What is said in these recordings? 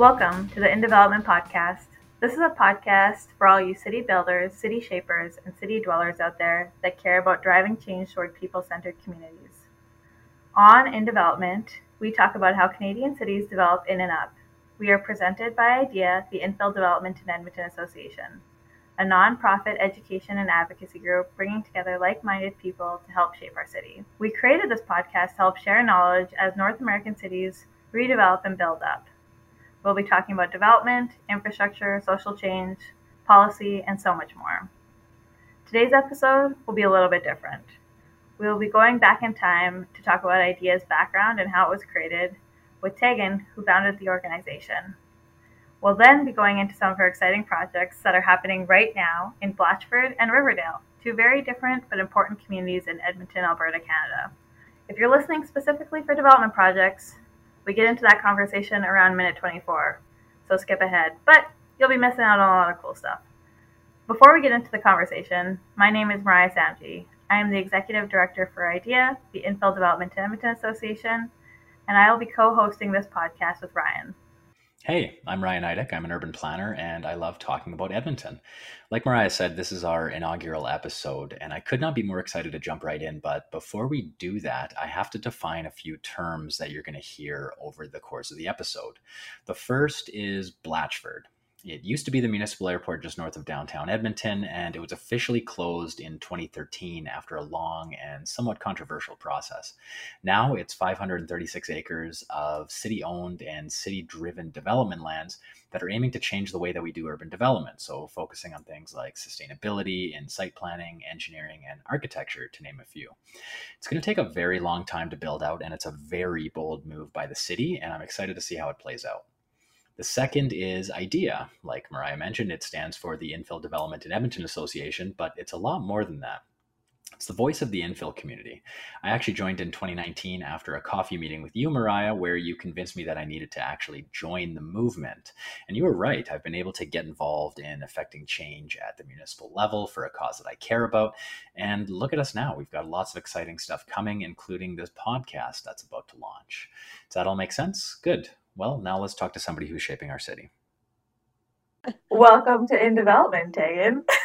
Welcome to the In Development Podcast. This is a podcast for all you city builders, city shapers, and city dwellers out there that care about driving change toward people centered communities. On In Development, we talk about how Canadian cities develop in and up. We are presented by IDEA, the Infill Development and Edmonton Association, a nonprofit education and advocacy group bringing together like minded people to help shape our city. We created this podcast to help share knowledge as North American cities redevelop and build up. We'll be talking about development, infrastructure, social change, policy, and so much more. Today's episode will be a little bit different. We will be going back in time to talk about IDEA's background and how it was created with Tegan, who founded the organization. We'll then be going into some of her exciting projects that are happening right now in Blatchford and Riverdale, two very different but important communities in Edmonton, Alberta, Canada. If you're listening specifically for development projects, we get into that conversation around minute 24, so skip ahead, but you'll be missing out on a lot of cool stuff. Before we get into the conversation, my name is Mariah Samji. I am the Executive Director for IDEA, the Infill Development and Edmonton Association, and I will be co hosting this podcast with Ryan. Hey, I'm Ryan Eidick. I'm an urban planner and I love talking about Edmonton. Like Mariah said, this is our inaugural episode, and I could not be more excited to jump right in. But before we do that, I have to define a few terms that you're going to hear over the course of the episode. The first is Blatchford. It used to be the municipal airport just north of downtown Edmonton, and it was officially closed in 2013 after a long and somewhat controversial process. Now it's 536 acres of city owned and city driven development lands that are aiming to change the way that we do urban development. So, focusing on things like sustainability and site planning, engineering, and architecture, to name a few. It's going to take a very long time to build out, and it's a very bold move by the city, and I'm excited to see how it plays out. The second is IDEA. Like Mariah mentioned, it stands for the Infill Development in Edmonton Association, but it's a lot more than that. It's the voice of the infill community. I actually joined in 2019 after a coffee meeting with you, Mariah, where you convinced me that I needed to actually join the movement. And you were right. I've been able to get involved in affecting change at the municipal level for a cause that I care about. And look at us now. We've got lots of exciting stuff coming, including this podcast that's about to launch. Does that all make sense? Good. Well, now let's talk to somebody who's shaping our city. Welcome to In Development, Tegan.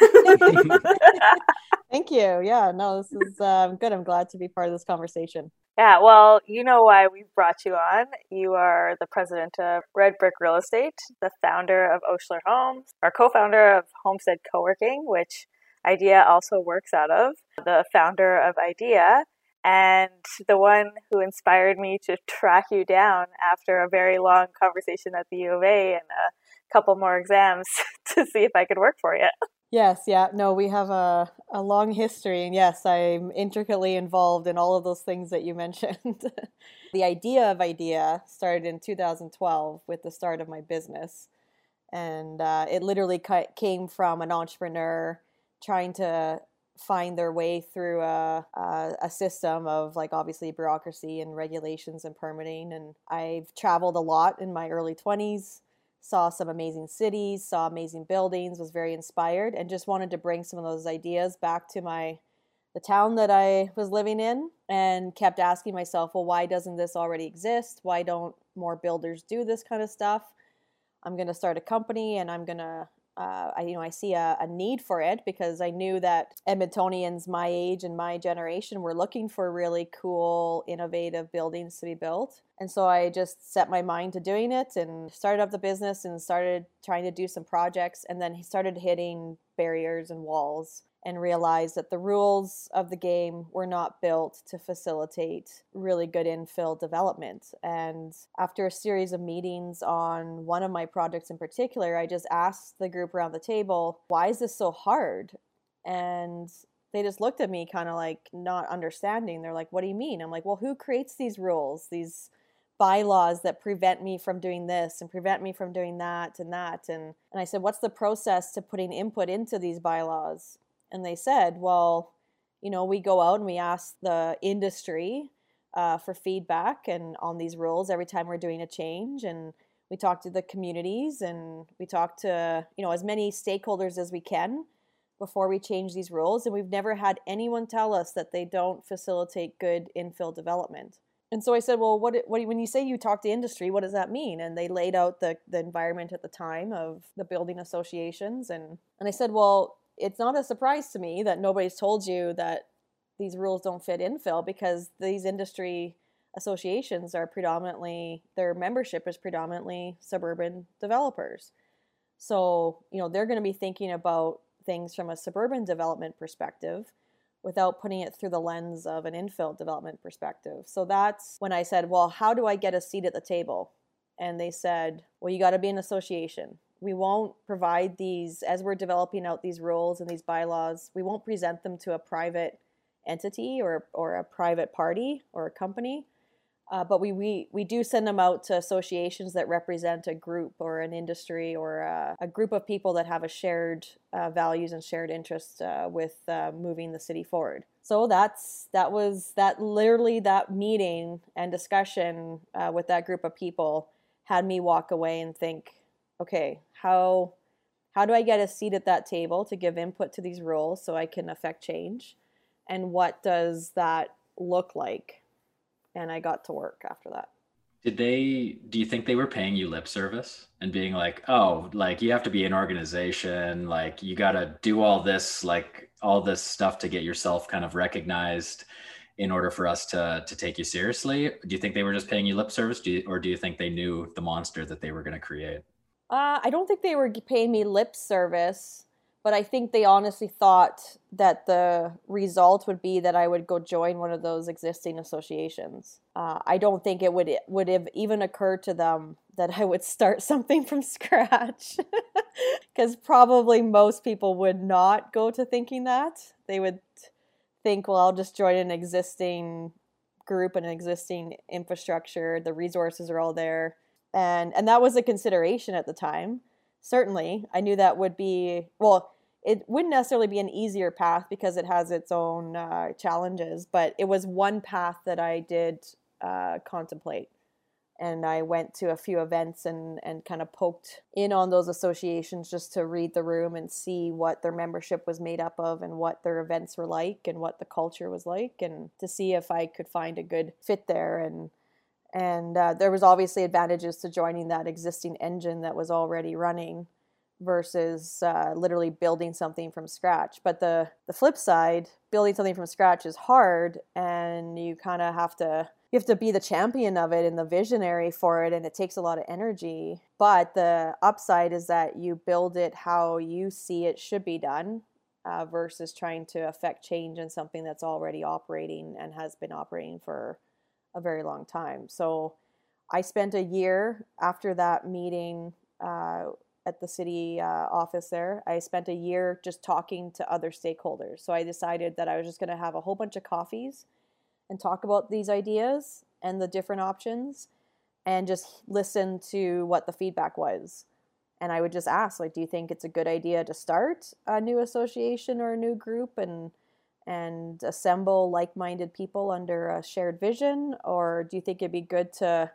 Thank you. Yeah, no, this is um, good. I'm glad to be part of this conversation. Yeah, well, you know why we brought you on. You are the president of Red Brick Real Estate, the founder of Oshler Homes, our co founder of Homestead Co working, which IDEA also works out of, the founder of IDEA, and the one who inspired me to track you down after a very long conversation at the U of A and a couple more exams to see if I could work for you. Yes, yeah. No, we have a, a long history, and yes, I'm intricately involved in all of those things that you mentioned. the idea of IDEA started in 2012 with the start of my business, and uh, it literally came from an entrepreneur trying to find their way through a, a, a, system of like obviously bureaucracy and regulations and permitting. And I've traveled a lot in my early 20s, saw some amazing cities, saw amazing buildings, was very inspired, and just wanted to bring some of those ideas back to my the town that I was living in and kept asking myself, well, why doesn't this already exist? Why don't more builders do this kind of stuff? I'm going to start a company and I'm going to uh, I, you know, I see a, a, need for it because I knew that Edmontonians my age and my generation were looking for really cool, innovative buildings to be built. And so I just set my mind to doing it and started up the business and started trying to do some projects and then he started hitting barriers and walls and realized that the rules of the game were not built to facilitate really good infill development. And after a series of meetings on one of my projects in particular, I just asked the group around the table, why is this so hard? And they just looked at me kind of like not understanding. They're like, what do you mean? I'm like, well, who creates these rules? These bylaws that prevent me from doing this and prevent me from doing that and that and and I said what's the process to putting input into these bylaws and they said, well, you know, we go out and we ask the industry uh, for feedback and on these rules every time we're doing a change, and we talk to the communities and we talk to you know as many stakeholders as we can before we change these rules. And we've never had anyone tell us that they don't facilitate good infill development. and so I said, well, what, what, when you say you talk to industry, what does that mean? And they laid out the, the environment at the time of the building associations. And, and I said, well, it's not a surprise to me that nobody's told you that these rules don't fit infill because these industry associations are predominantly, their membership is predominantly suburban developers. So, you know, they're going to be thinking about things from a suburban development perspective without putting it through the lens of an infill development perspective. So that's when I said, Well, how do I get a seat at the table? And they said, Well, you got to be an association. We won't provide these, as we're developing out these rules and these bylaws, we won't present them to a private entity or, or a private party or a company. Uh, but we, we, we do send them out to associations that represent a group or an industry or a, a group of people that have a shared uh, values and shared interests uh, with uh, moving the city forward. So that's that was that literally that meeting and discussion uh, with that group of people had me walk away and think, okay, how how do I get a seat at that table to give input to these rules so I can affect change, and what does that look like? and I got to work after that. Did they, do you think they were paying you lip service and being like, oh, like you have to be an organization, like you got to do all this, like all this stuff to get yourself kind of recognized in order for us to, to take you seriously? Do you think they were just paying you lip service do you, or do you think they knew the monster that they were going to create? Uh, I don't think they were paying me lip service but I think they honestly thought that the result would be that I would go join one of those existing associations. Uh, I don't think it would would have even occurred to them that I would start something from scratch, because probably most people would not go to thinking that. They would think, well, I'll just join an existing group, and an existing infrastructure. The resources are all there, and and that was a consideration at the time certainly i knew that would be well it wouldn't necessarily be an easier path because it has its own uh, challenges, but it was one path that I did uh, contemplate. And I went to a few events and, and kind of poked in on those associations just to read the room and see what their membership was made up of and what their events were like and what the culture was like and to see if I could find a good fit there. And and uh, there was obviously advantages to joining that existing engine that was already running versus uh, literally building something from scratch. But the the flip side, building something from scratch is hard, and you kind of have to you have to be the champion of it and the visionary for it, and it takes a lot of energy. But the upside is that you build it how you see it should be done. Uh, versus trying to affect change in something that's already operating and has been operating for a very long time. So, I spent a year after that meeting uh, at the city uh, office there. I spent a year just talking to other stakeholders. So I decided that I was just going to have a whole bunch of coffees and talk about these ideas and the different options and just listen to what the feedback was. And I would just ask, like, do you think it's a good idea to start a new association or a new group and and assemble like-minded people under a shared vision, or do you think it'd be good to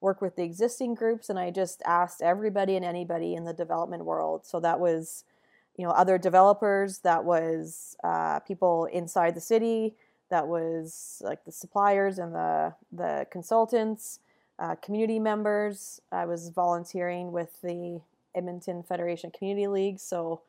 work with the existing groups and I just asked everybody and anybody in the development world. So that was, you know, other developers, that was uh, people inside the city, that was like the suppliers and the the consultants, uh, community members. I was volunteering with the Edmonton Federation Community League, so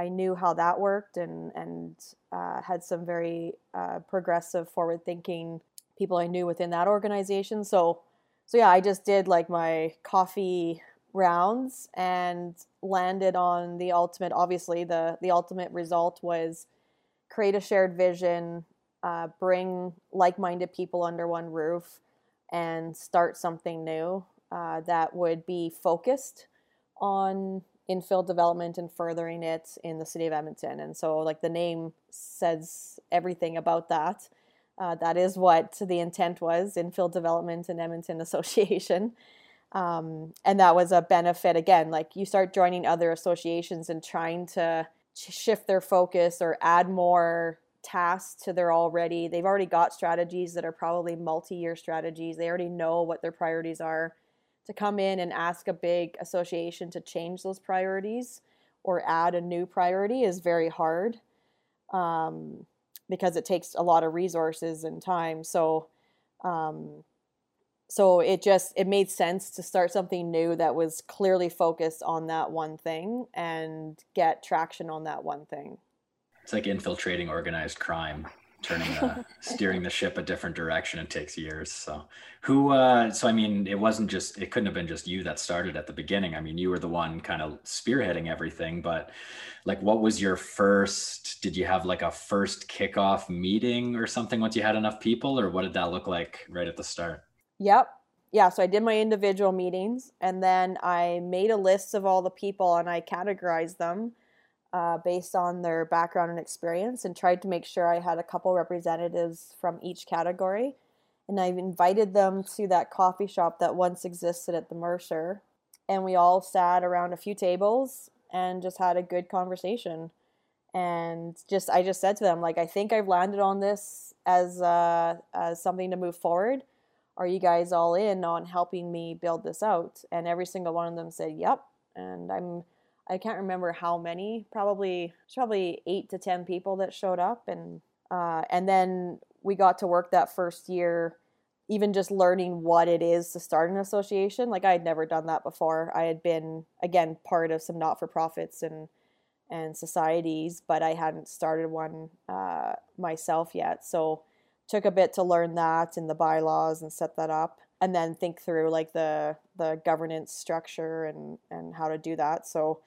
I knew how that worked and and uh, had some very uh, progressive, forward thinking people I knew within that organization. So so yeah, I just did like my coffee rounds and landed on the ultimate. Obviously, the the ultimate result was create a shared vision, uh, bring like-minded people under one roof, and start something new uh, that would be focused on infill development and furthering it in the city of Edmonton. And so, like the name says everything about that. Uh, that is what the intent was infill development and Edmonton Association. Um, and that was a benefit again, like you start joining other associations and trying to shift their focus or add more tasks to their already, they've already got strategies that are probably multi year strategies. They already know what their priorities are. To come in and ask a big association to change those priorities or add a new priority is very hard. Um, because it takes a lot of resources and time. So, um, so it just it made sense to start something new that was clearly focused on that one thing and get traction on that one thing it's like infiltrating organized crime turning steering the ship a different direction it takes years so. Who uh so i mean it wasn't just it couldn't have been just you that started at the beginning. I mean you were the one kind of spearheading everything but like what was your first did you have like a first kickoff meeting or something once you had enough people or what did that look like right at the start? Yep. Yeah so i did my individual meetings and then i made a list of all the people and i categorized them uh, based on their background and experience and tried to make sure I had a couple representatives from each category. And I invited them to that coffee shop that once existed at the Mercer. And we all sat around a few tables and just had a good conversation. And just, I just said to them, like, I think I've landed on this as, uh, as something to move forward. Are you guys all in on helping me build this out? And every single one of them said, yep. And I'm, I can't remember how many, probably probably eight to ten people that showed up, and uh, and then we got to work that first year, even just learning what it is to start an association. Like I had never done that before. I had been again part of some not for profits and and societies, but I hadn't started one uh, myself yet. So took a bit to learn that and the bylaws and set that up and then think through like the the governance structure and and how to do that so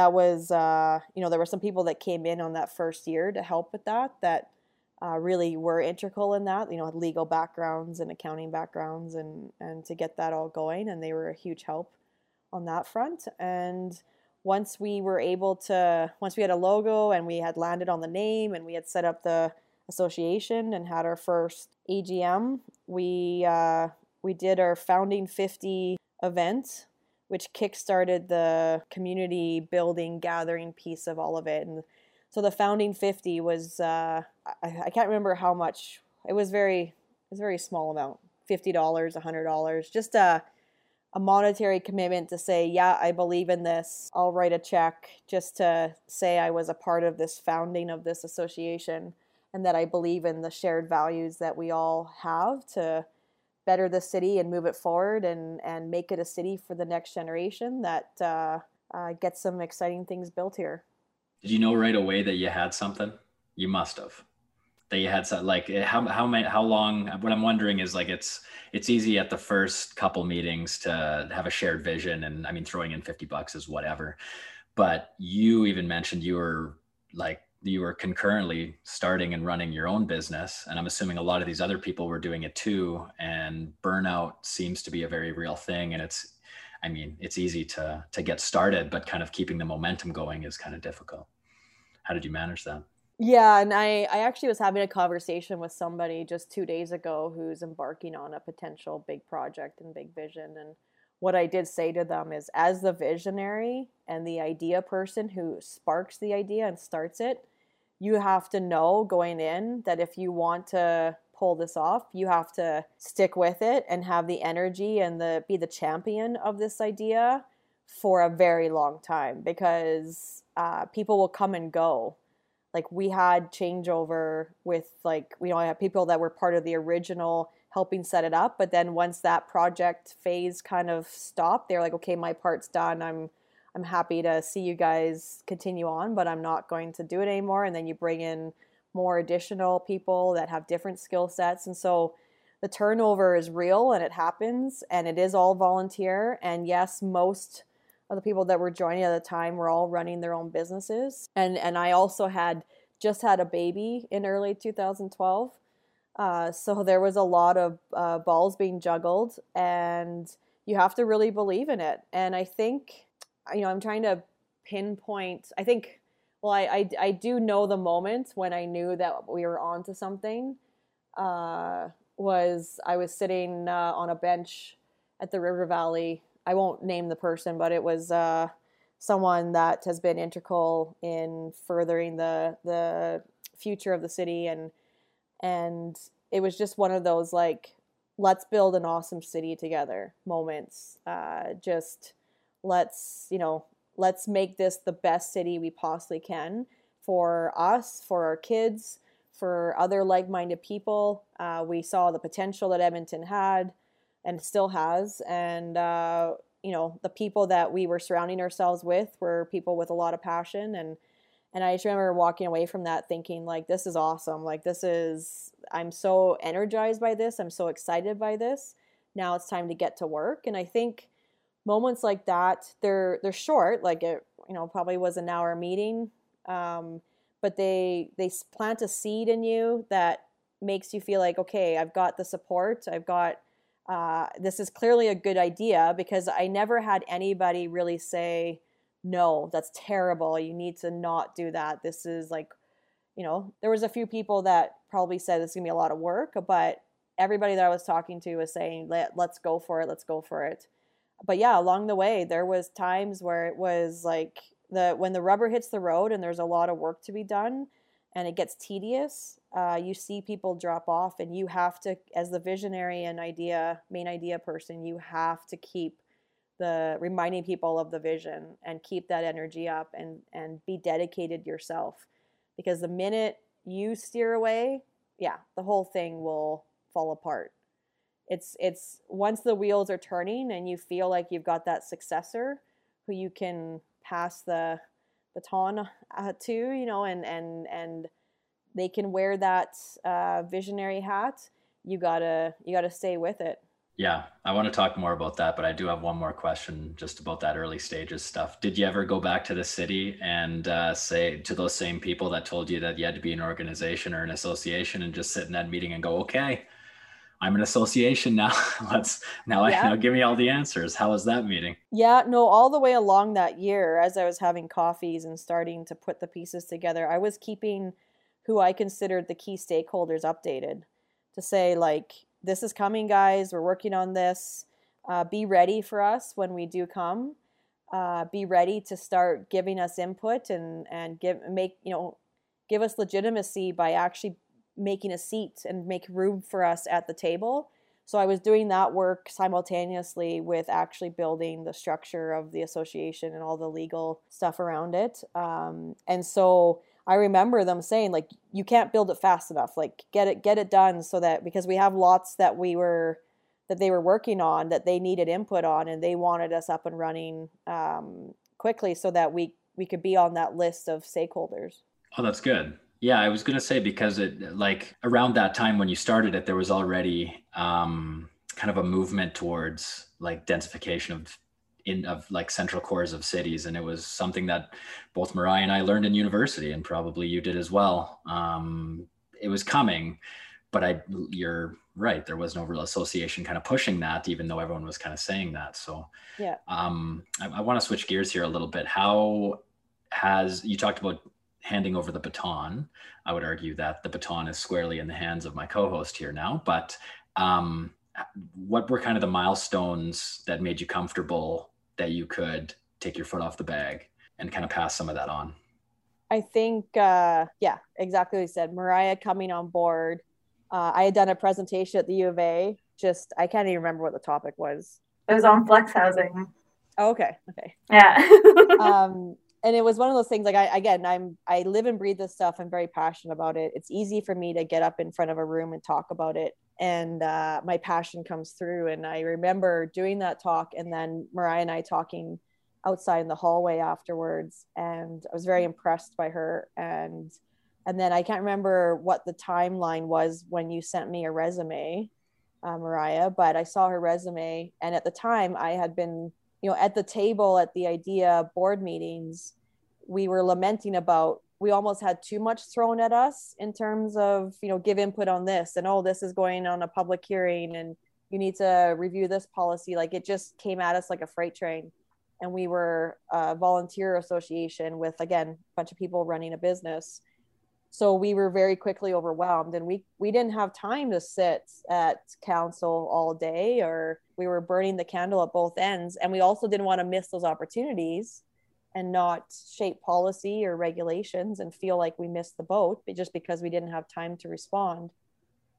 that was uh, you know there were some people that came in on that first year to help with that that uh, really were integral in that you know had legal backgrounds and accounting backgrounds and and to get that all going and they were a huge help on that front. And once we were able to once we had a logo and we had landed on the name and we had set up the association and had our first AGM we uh, we did our founding 50 event which kickstarted the community building gathering piece of all of it. And so the founding 50 was uh, I, I, can't remember how much it was very it was a very small amount $50 $100 just a a monetary commitment to say yeah i believe in this i'll write a check just to say i was a part of this founding of this association and that i believe in the shared values that we all have to better the city and move it forward and, and make it a city for the next generation that uh, uh, gets some exciting things built here. Did you know right away that you had something? You must have. That you had some, like eh, how how many how long? What I'm wondering is like it's it's easy at the first couple meetings to have a shared vision, and I mean throwing in fifty bucks is whatever. But you even mentioned you were like you were concurrently starting and running your own business and i'm assuming a lot of these other people were doing it too and burnout seems to be a very real thing and it's i mean it's easy to to get started but kind of keeping the momentum going is kind of difficult. How did you manage that? Yeah and i i actually was having a conversation with somebody just two days ago who's embarking on a potential big project and big vision and what I did say to them is as the visionary and the idea person who sparks the idea and starts it, you have to know going in that if you want to pull this off, you have to stick with it and have the energy and the be the champion of this idea for a very long time because uh, people will come and go. Like we had changeover with like we know I have people that were part of the original helping set it up, but then once that project phase kind of stopped, they're like, okay, my part's done. I'm I'm happy to see you guys continue on, but I'm not going to do it anymore. And then you bring in more additional people that have different skill sets. And so the turnover is real and it happens and it is all volunteer. And yes, most of the people that were joining at the time were all running their own businesses. And and I also had just had a baby in early 2012. Uh, so there was a lot of uh, balls being juggled and you have to really believe in it. And I think you know, I'm trying to pinpoint. I think, well, I, I, I do know the moment when I knew that we were on to something. Uh, was I was sitting uh, on a bench at the River Valley. I won't name the person, but it was uh, someone that has been integral in furthering the the future of the city, and and it was just one of those like let's build an awesome city together moments. Uh, just let's you know let's make this the best city we possibly can for us for our kids for other like-minded people uh, we saw the potential that edmonton had and still has. And, uh, you know, the people that we were surrounding ourselves with were people with a lot of passion. And, and I just remember walking away from that thinking, like, this is awesome. Like, this is, I'm so energized by this. I'm so excited by this. Now it's time to get to work. And I think moments like that, they're, they're short. Like, it, you know, probably was an hour meeting. Um, but they, they plant a seed in you that makes you feel like, okay, I've got the support. I've got, uh, this is clearly a good idea because I never had anybody really say, no, that's terrible. You need to not do that. This is like, you know, there was a few people that probably said it's gonna be a lot of work, but everybody that I was talking to was saying, Let, let's go for it, let's go for it. But yeah, along the way, there was times where it was like the when the rubber hits the road and there's a lot of work to be done and it gets tedious uh, you see people drop off and you have to as the visionary and idea main idea person you have to keep the reminding people of the vision and keep that energy up and and be dedicated yourself because the minute you steer away yeah the whole thing will fall apart it's it's once the wheels are turning and you feel like you've got that successor who you can pass the baton uh, to you know and and and they can wear that uh, visionary hat you gotta you gotta stay with it. Yeah i want to talk more about that but i do have one more question just about that early stages stuff. Did you ever go back to the city and uh, say to those same people that told you that you had to be an organization or an association and just sit in that meeting and go okay I'm an association now. Let's now, yeah. now give me all the answers. How was that meeting? Yeah, no, all the way along that year, as I was having coffees and starting to put the pieces together, I was keeping who I considered the key stakeholders updated to say, like, this is coming, guys. We're working on this. Uh, be ready for us when we do come. Uh, be ready to start giving us input and and give make you know give us legitimacy by actually making a seat and make room for us at the table. So I was doing that work simultaneously with actually building the structure of the association and all the legal stuff around it. Um, and so I remember them saying like, you can't build it fast enough. Like get it, get it done so that because we have lots that we were that they were working on that they needed input on and they wanted us up and running um, quickly so that we we could be on that list of stakeholders. Oh, that's good. Yeah, I was gonna say because it like around that time when you started it, there was already um, kind of a movement towards like densification of in of like central cores of cities, and it was something that both Mariah and I learned in university, and probably you did as well. Um, it was coming, but I you're right. There was no real association kind of pushing that, even though everyone was kind of saying that. So yeah, um, I, I want to switch gears here a little bit. How has you talked about handing over the baton. I would argue that the baton is squarely in the hands of my co-host here now. But um, what were kind of the milestones that made you comfortable that you could take your foot off the bag and kind of pass some of that on? I think, uh, yeah, exactly what you said. Mariah coming on board. Uh, I had done a presentation at the U of A. Just I can't even remember what the topic was. It was on flex housing. Oh, okay. Okay. Yeah. um, and it was one of those things like I again I'm I live and breathe this stuff. I'm very passionate about it. It's easy for me to get up in front of a room and talk about it, and uh, my passion comes through. And I remember doing that talk, and then Mariah and I talking outside in the hallway afterwards, and I was very impressed by her. And and then I can't remember what the timeline was when you sent me a resume, uh, Mariah, but I saw her resume, and at the time I had been you know at the table at the idea board meetings we were lamenting about we almost had too much thrown at us in terms of you know give input on this and oh this is going on a public hearing and you need to review this policy. Like it just came at us like a freight train. And we were a volunteer association with again a bunch of people running a business so we were very quickly overwhelmed and we we didn't have time to sit at council all day or we were burning the candle at both ends and we also didn't want to miss those opportunities and not shape policy or regulations and feel like we missed the boat just because we didn't have time to respond.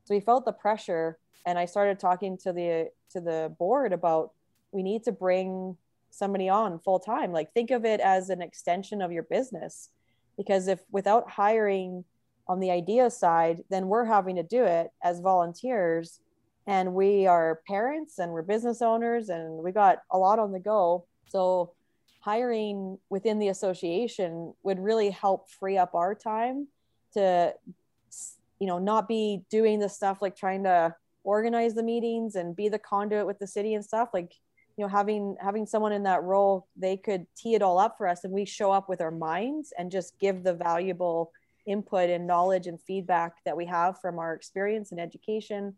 So we felt the pressure and i started talking to the to the board about we need to bring somebody on full time. Like think of it as an extension of your business because if without hiring on the idea side then we're having to do it as volunteers and we are parents and we're business owners and we got a lot on the go. So hiring within the association would really help free up our time to you know not be doing the stuff like trying to organize the meetings and be the conduit with the city and stuff like you know having having someone in that role they could tee it all up for us and we show up with our minds and just give the valuable input and knowledge and feedback that we have from our experience and education.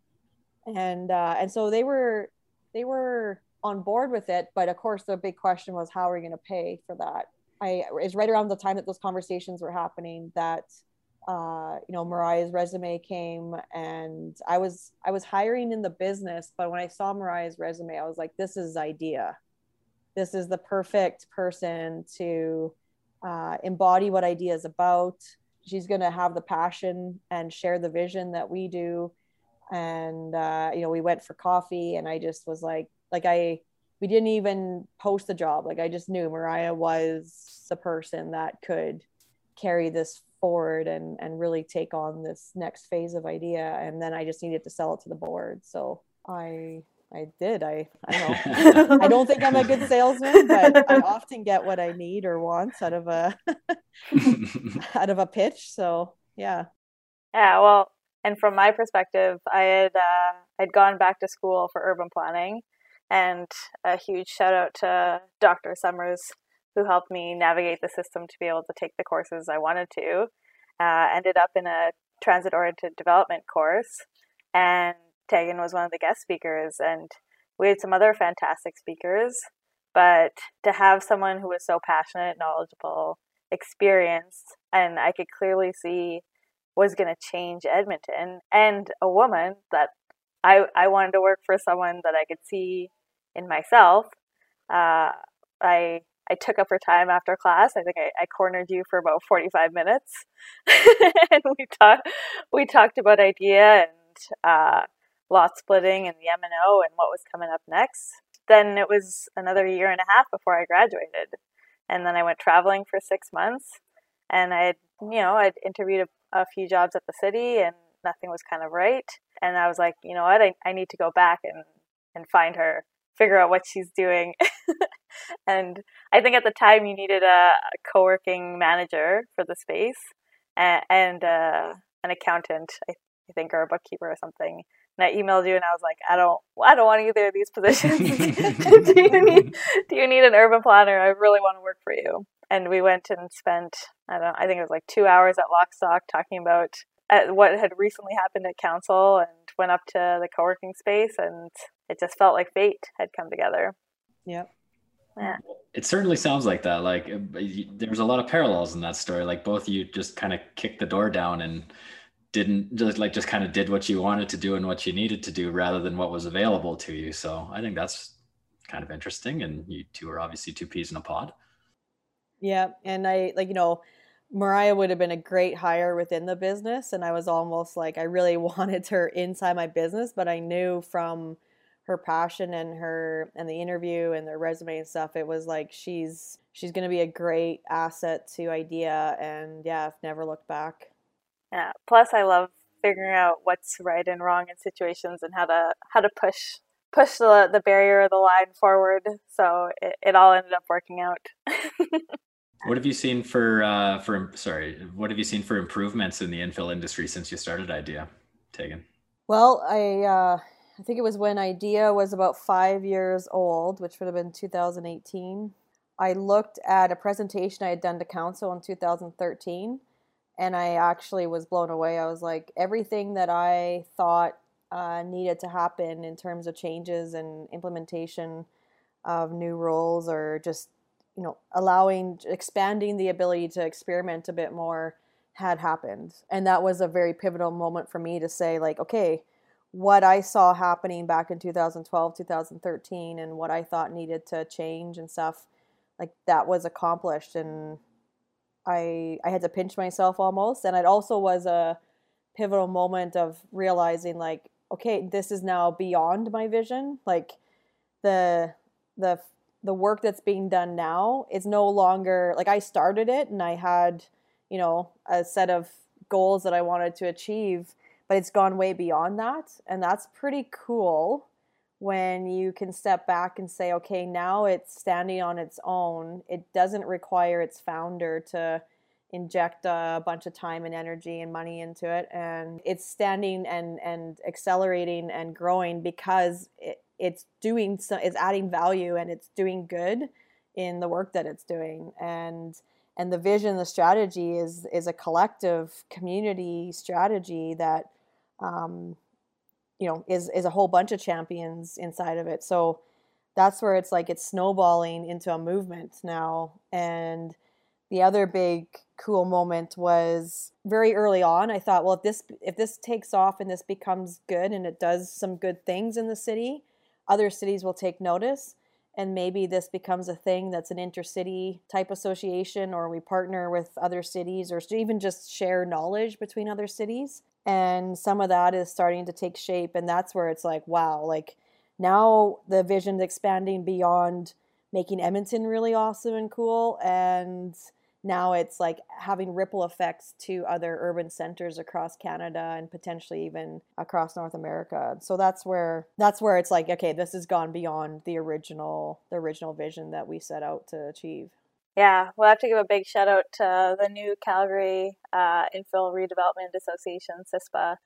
And uh, and so they were they were on board with it but of course the big question was how are we going to pay for that? I is right around the time that those conversations were happening that uh, you know mariah's resume came and i was i was hiring in the business but when i saw mariah's resume i was like this is idea. This is the perfect person to uh, embody what idea is about. She's going to have the passion and share the vision that we do. And uh, you know we went for coffee and i just was like like i we didn't even post the job. Like i just knew mariah was the person that could carry this forward and and really take on this next phase of idea and then i just needed to sell it to the board. So i i did. I i don't i don't think i'm a good salesman but i often get what i need or want out of a out of a pitch. So yeah. Yeah well and from my perspective, I had uh, I'd gone back to school for urban planning, and a huge shout out to Dr. Summers who helped me navigate the system to be able to take the courses I wanted to. Uh, ended up in a transit oriented development course, and Tegan was one of the guest speakers, and we had some other fantastic speakers. But to have someone who was so passionate, knowledgeable, experienced, and I could clearly see was going to change Edmonton and a woman that I, I wanted to work for someone that I could see in myself. Uh, I I took up her time after class. I think I, I cornered you for about forty five minutes, and we talked we talked about idea and uh, lot splitting and the M and what was coming up next. Then it was another year and a half before I graduated, and then I went traveling for six months. And I you know I'd interviewed a few jobs at the city and nothing was kind of right. And I was like, you know what, I, I need to go back and, and find her, figure out what she's doing. and I think at the time you needed a, a co working manager for the space and, and uh, an accountant, I, I think, or a bookkeeper or something. And I emailed you and I was like, I don't, I don't want either of these positions. do you need, do you need an urban planner? I really want to work for you and we went and spent I don't I think it was like two hours at Lockstock talking about uh, what had recently happened at council and went up to the co-working space and it just felt like fate had come together. Yep. Yeah. It certainly sounds like that. Like uh, there's a lot of parallels in that story. Like both you just kind of kicked the door down and didn't just like just kind of did what you wanted to do and what you needed to do rather than what was available to you. So I think that's kind of interesting. And you two are obviously two peas in a pod. Yeah, and I like you know, Mariah would have been a great hire within the business, and I was almost like I really wanted her inside my business, but I knew from her passion and her and the interview and the resume and stuff, it was like she's she's going to be a great asset to Idea, and yeah, I've never looked back. Yeah. Plus, I love figuring out what's right and wrong in situations and how to how to push push the, the barrier of the line forward. So it, it all ended up working out. What have you seen for uh, for sorry? What have you seen for improvements in the infill industry since you started Idea, Tegan? Well, I uh, I think it was when Idea was about five years old, which would have been 2018. I looked at a presentation I had done to council in 2013, and I actually was blown away. I was like, everything that I thought uh, needed to happen in terms of changes and implementation of new rules or just you know allowing expanding the ability to experiment a bit more had happened. And that was a very pivotal moment for me to say like okay what i saw happening back in 2012 2013 and what i thought needed to change and stuff like that was accomplished. And i i had to pinch myself almost. And it also was a pivotal moment of realizing like okay this is now beyond my vision. Like the the the work that's being done now is no longer like I started it and I had, you know, a set of goals that I wanted to achieve, but it's gone way beyond that. And that's pretty cool when you can step back and say, okay, now it's standing on its own. It doesn't require its founder to inject a bunch of time and energy and money into it and it's standing and and accelerating and growing because it, it's doing so it's adding value and it's doing good in the work that it's doing. And and the vision the strategy is is a collective community strategy that um, you know is is a whole bunch of champions inside of it. So that's where it's like it's snowballing into a movement now. And the other big cool moment was very early on i thought well if this if this takes off and this becomes good and it does some good things in the city other cities will take notice and maybe this becomes a thing that's an intercity type association or we partner with other cities or even just share knowledge between other cities. And some of that is starting to take shape and that's where it's like wow like now the vision's expanding beyond making edmonton really awesome and cool and now it's like having ripple effects to other urban centers across Canada and potentially even across North America. So that's where that's where it's like okay, this has gone beyond the original the original vision that we set out to achieve. Yeah, we'll have to give a big shout out to the new Calgary uh, Infill Redevelopment Association, CISPA.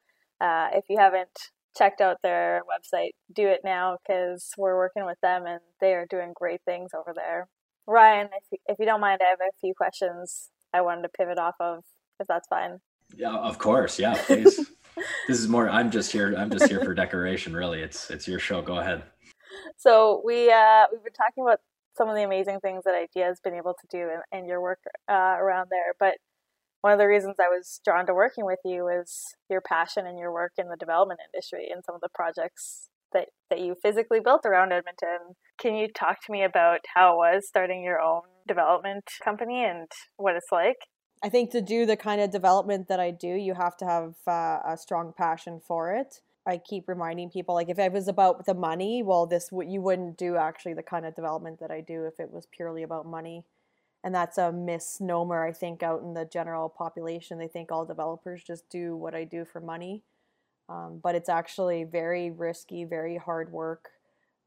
Uh, if you haven't checked out their website, do it now because we're working with them and they are doing great things over there. Ryan, if you, if you don't mind, I have a few questions I wanted to pivot off of, if that's fine. Yeah, of course. Yeah, please. this is more. I'm just here. I'm just here for decoration. Really, it's it's your show. Go ahead. So we uh, we've been talking about some of the amazing things that IDEA has been able to do in, in your work uh, around there, but one of the reasons I was drawn to working with you is your passion and your work in the development industry and some of the projects that, that you physically built around Edmonton. Can you talk to me about how it was starting your own development company and what it's like? I think to do the kind of development that I do, you have to have uh, a strong passion for it. I keep reminding people like if it was about the money, well, this you wouldn't do actually the kind of development that I do if it was purely about money. And that's a misnomer, I think, out in the general population. They think all developers just do what I do for money. Um, but it's actually very risky, very hard work,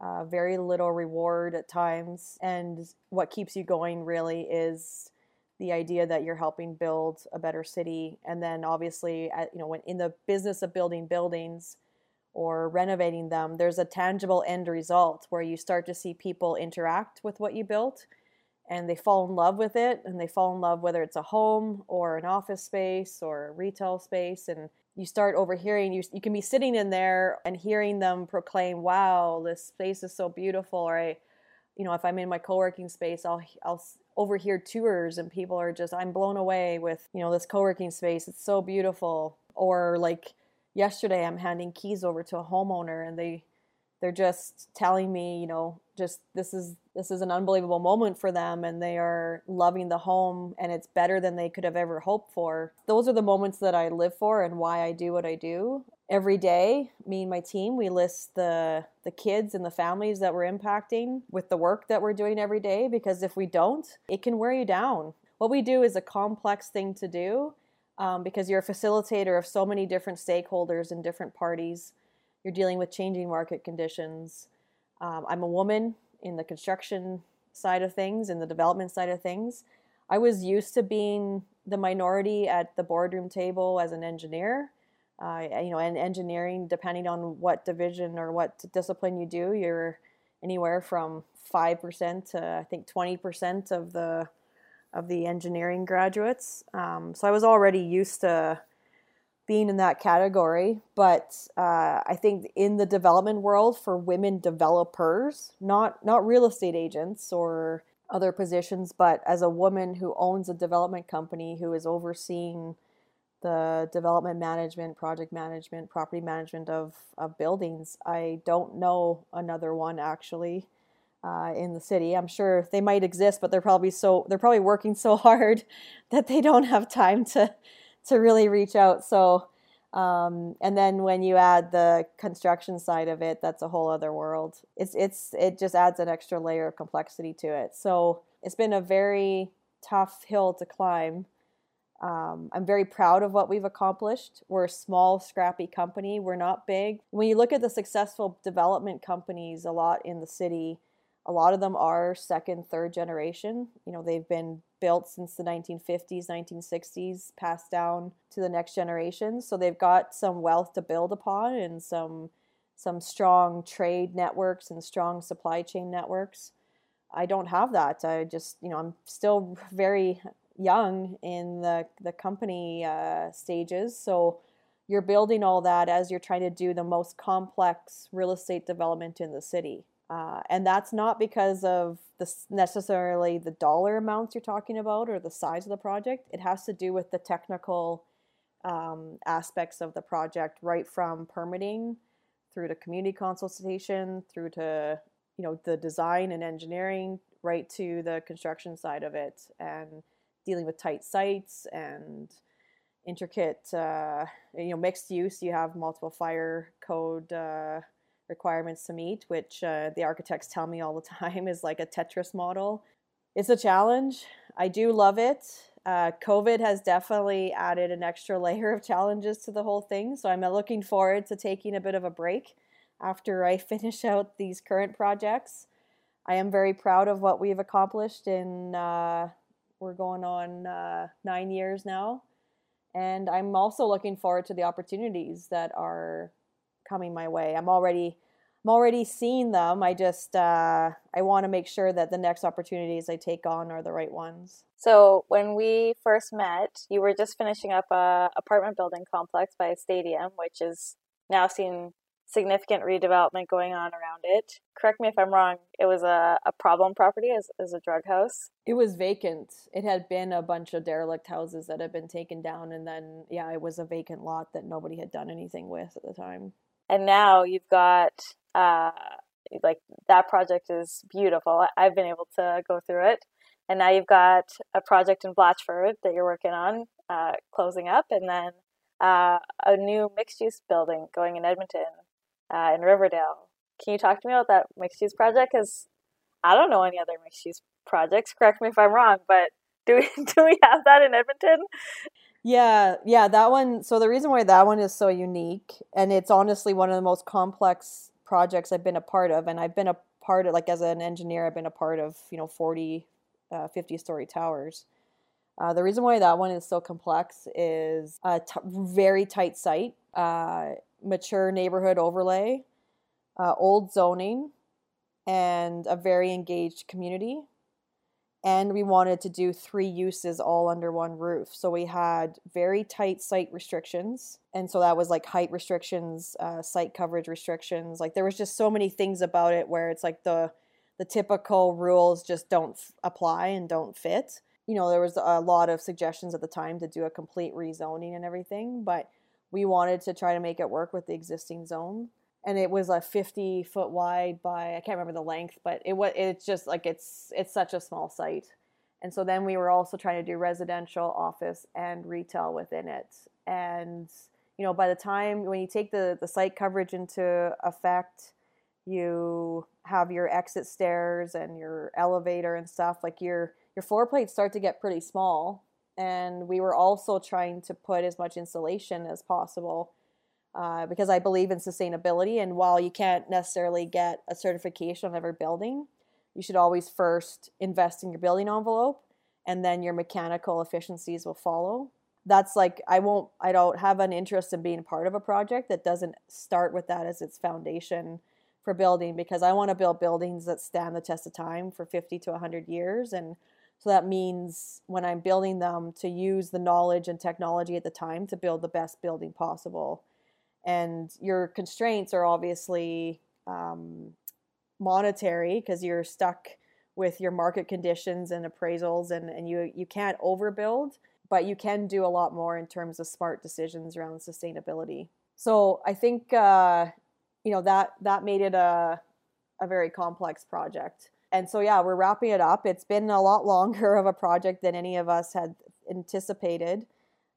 uh, very little reward at times. And what keeps you going really is the idea that you're helping build a better city. And then obviously, you know, when in the business of building buildings or renovating them, there's a tangible end result where you start to see people interact with what you built and they fall in love with it and they fall in love whether it's a home or an office space or a retail space and you start overhearing you you can be sitting in there and hearing them proclaim wow this space is so beautiful or I you know if I'm in my co-working space I'll I'll overhear tours and people are just I'm blown away with you know this co-working space. It's so beautiful. Or like yesterday I'm handing keys over to a homeowner and they they're just telling me you know just this is this is an unbelievable moment for them and they are loving the home and it's better than they could have ever hoped for. Those are the moments that i live for and why i do what i do. Every day me and my team we list the the kids and the families that we're impacting with the work that we're doing every day because if we don't it can wear you down. What we do is a complex thing to do um, because you're a facilitator of so many different stakeholders and different parties. You're dealing with changing market conditions um, I'm a woman in the construction side of things, in the development side of things. I was used to being the minority at the boardroom table as an engineer. Uh, you know, and engineering, depending on what division or what discipline you do, you're anywhere from five percent to I think twenty percent of the of the engineering graduates. Um, so I was already used to being in that category. But uh, I think in the development world for women developers, not not real estate agents or other positions, but as a woman who owns a development company who is overseeing the development management, project management, property management of, of buildings. I don't know another one actually uh, in the city. I'm sure they might exist, but they're probably so they're probably working so hard that they don't have time to to really reach out. So, um, and then when you add the construction side of it, that's a whole other world. It's it's it just adds an extra layer of complexity to it. So it's been a very tough hill to climb. Um, I'm very proud of what we've accomplished. We're a small, scrappy company. We're not big. When you look at the successful development companies, a lot in the city, a lot of them are second, third generation. You know, they've been built since the 1950s, 1960s, passed down to the next generation. So they've got some wealth to build upon and some some strong trade networks and strong supply chain networks. I don't have that. I just, you know, I'm still very young in the the company uh, stages, so you're building all that as you're trying to do the most complex real estate development in the city. Uh, and that's not because of the necessarily the dollar amounts you're talking about or the size of the project. It has to do with the technical um, aspects of the project, right from permitting through to community consultation, through to you know the design and engineering, right to the construction side of it, and dealing with tight sites and intricate, uh, you know, mixed use. You have multiple fire code uh, requirements to meet, which uh, the architects tell me all the time is like a Tetris model. It's a challenge. I do love it. Uh, COVID has definitely added an extra layer of challenges to the whole thing. So I'm looking forward to taking a bit of a break after I finish out these current projects. I am very proud of what we've accomplished in, uh, we're going on uh, nine years now. And I'm also looking forward to the opportunities that are coming my way. I'm already I'm already seeing them. I just uh, I want to make sure that the next opportunities I take on are the right ones. So when we first met, you were just finishing up a apartment building complex by a stadium, which is now seen significant redevelopment going on around it. Correct me if I'm wrong, it was a, a problem property as, as a drug house. It was vacant. It had been a bunch of derelict houses that had been taken down, and then, yeah, it was a vacant lot that nobody had done anything with at the time. And now you've got, uh, like, that project is beautiful. I've been able to go through it. And now you've got a project in Blatchford that you're working on, uh, closing up, and then uh, a new mixed use building going in Edmonton uh, in Riverdale. Can you talk to me about that mixed use project? Because I don't know any other mixed use projects. Correct me if I'm wrong, but do we do we have that in Edmonton? Yeah, yeah, that one. So the reason why that one is so unique, and it's honestly one of the most complex projects I've been a part of, and I've been a part of, like as an engineer, I've been a part of, you know, 40, uh, 50 story towers. Uh, the reason why that one is so complex is a t- very tight site. Uh, mature neighborhood overlay, uh, old zoning, and a very engaged community. And we wanted to do three uses all under one roof. So we had very tight site restrictions. And so that was like height restrictions, uh, site coverage restrictions. Like there was just so many things about it where it's like the the typical rules just don't f- apply and don't fit. You know, there was a lot of suggestions at the time to do a complete rezoning and everything, but we wanted to try to make it work with the existing zone and it was a 50 foot wide by i can't remember the length but it was it's just like it's it's such a small site. And so then we were also trying to do residential office and retail within it. And you know by the time when you take the the site coverage into effect you have your exit stairs and your elevator and stuff like your your floor plates start to get pretty small. And we were also trying to put as much insulation as possible uh, because I believe in sustainability. And while you can't necessarily get a certification on every building, you should always first invest in your building envelope, and then your mechanical efficiencies will follow. That's like I won't. I don't have an interest in being part of a project that doesn't start with that as its foundation for building because I want to build buildings that stand the test of time for 50 to 100 years and so that means when I'm building them to use the knowledge and technology at the time to build the best building possible. And your constraints are obviously um, monetary because you're stuck with your market conditions and appraisals and, and you, you can't overbuild, but you can do a lot more in terms of smart decisions around sustainability. So I think, uh, you know, that, that made it a, a very complex project. And so yeah we're wrapping it up. It's been a lot longer of a project than any of us had anticipated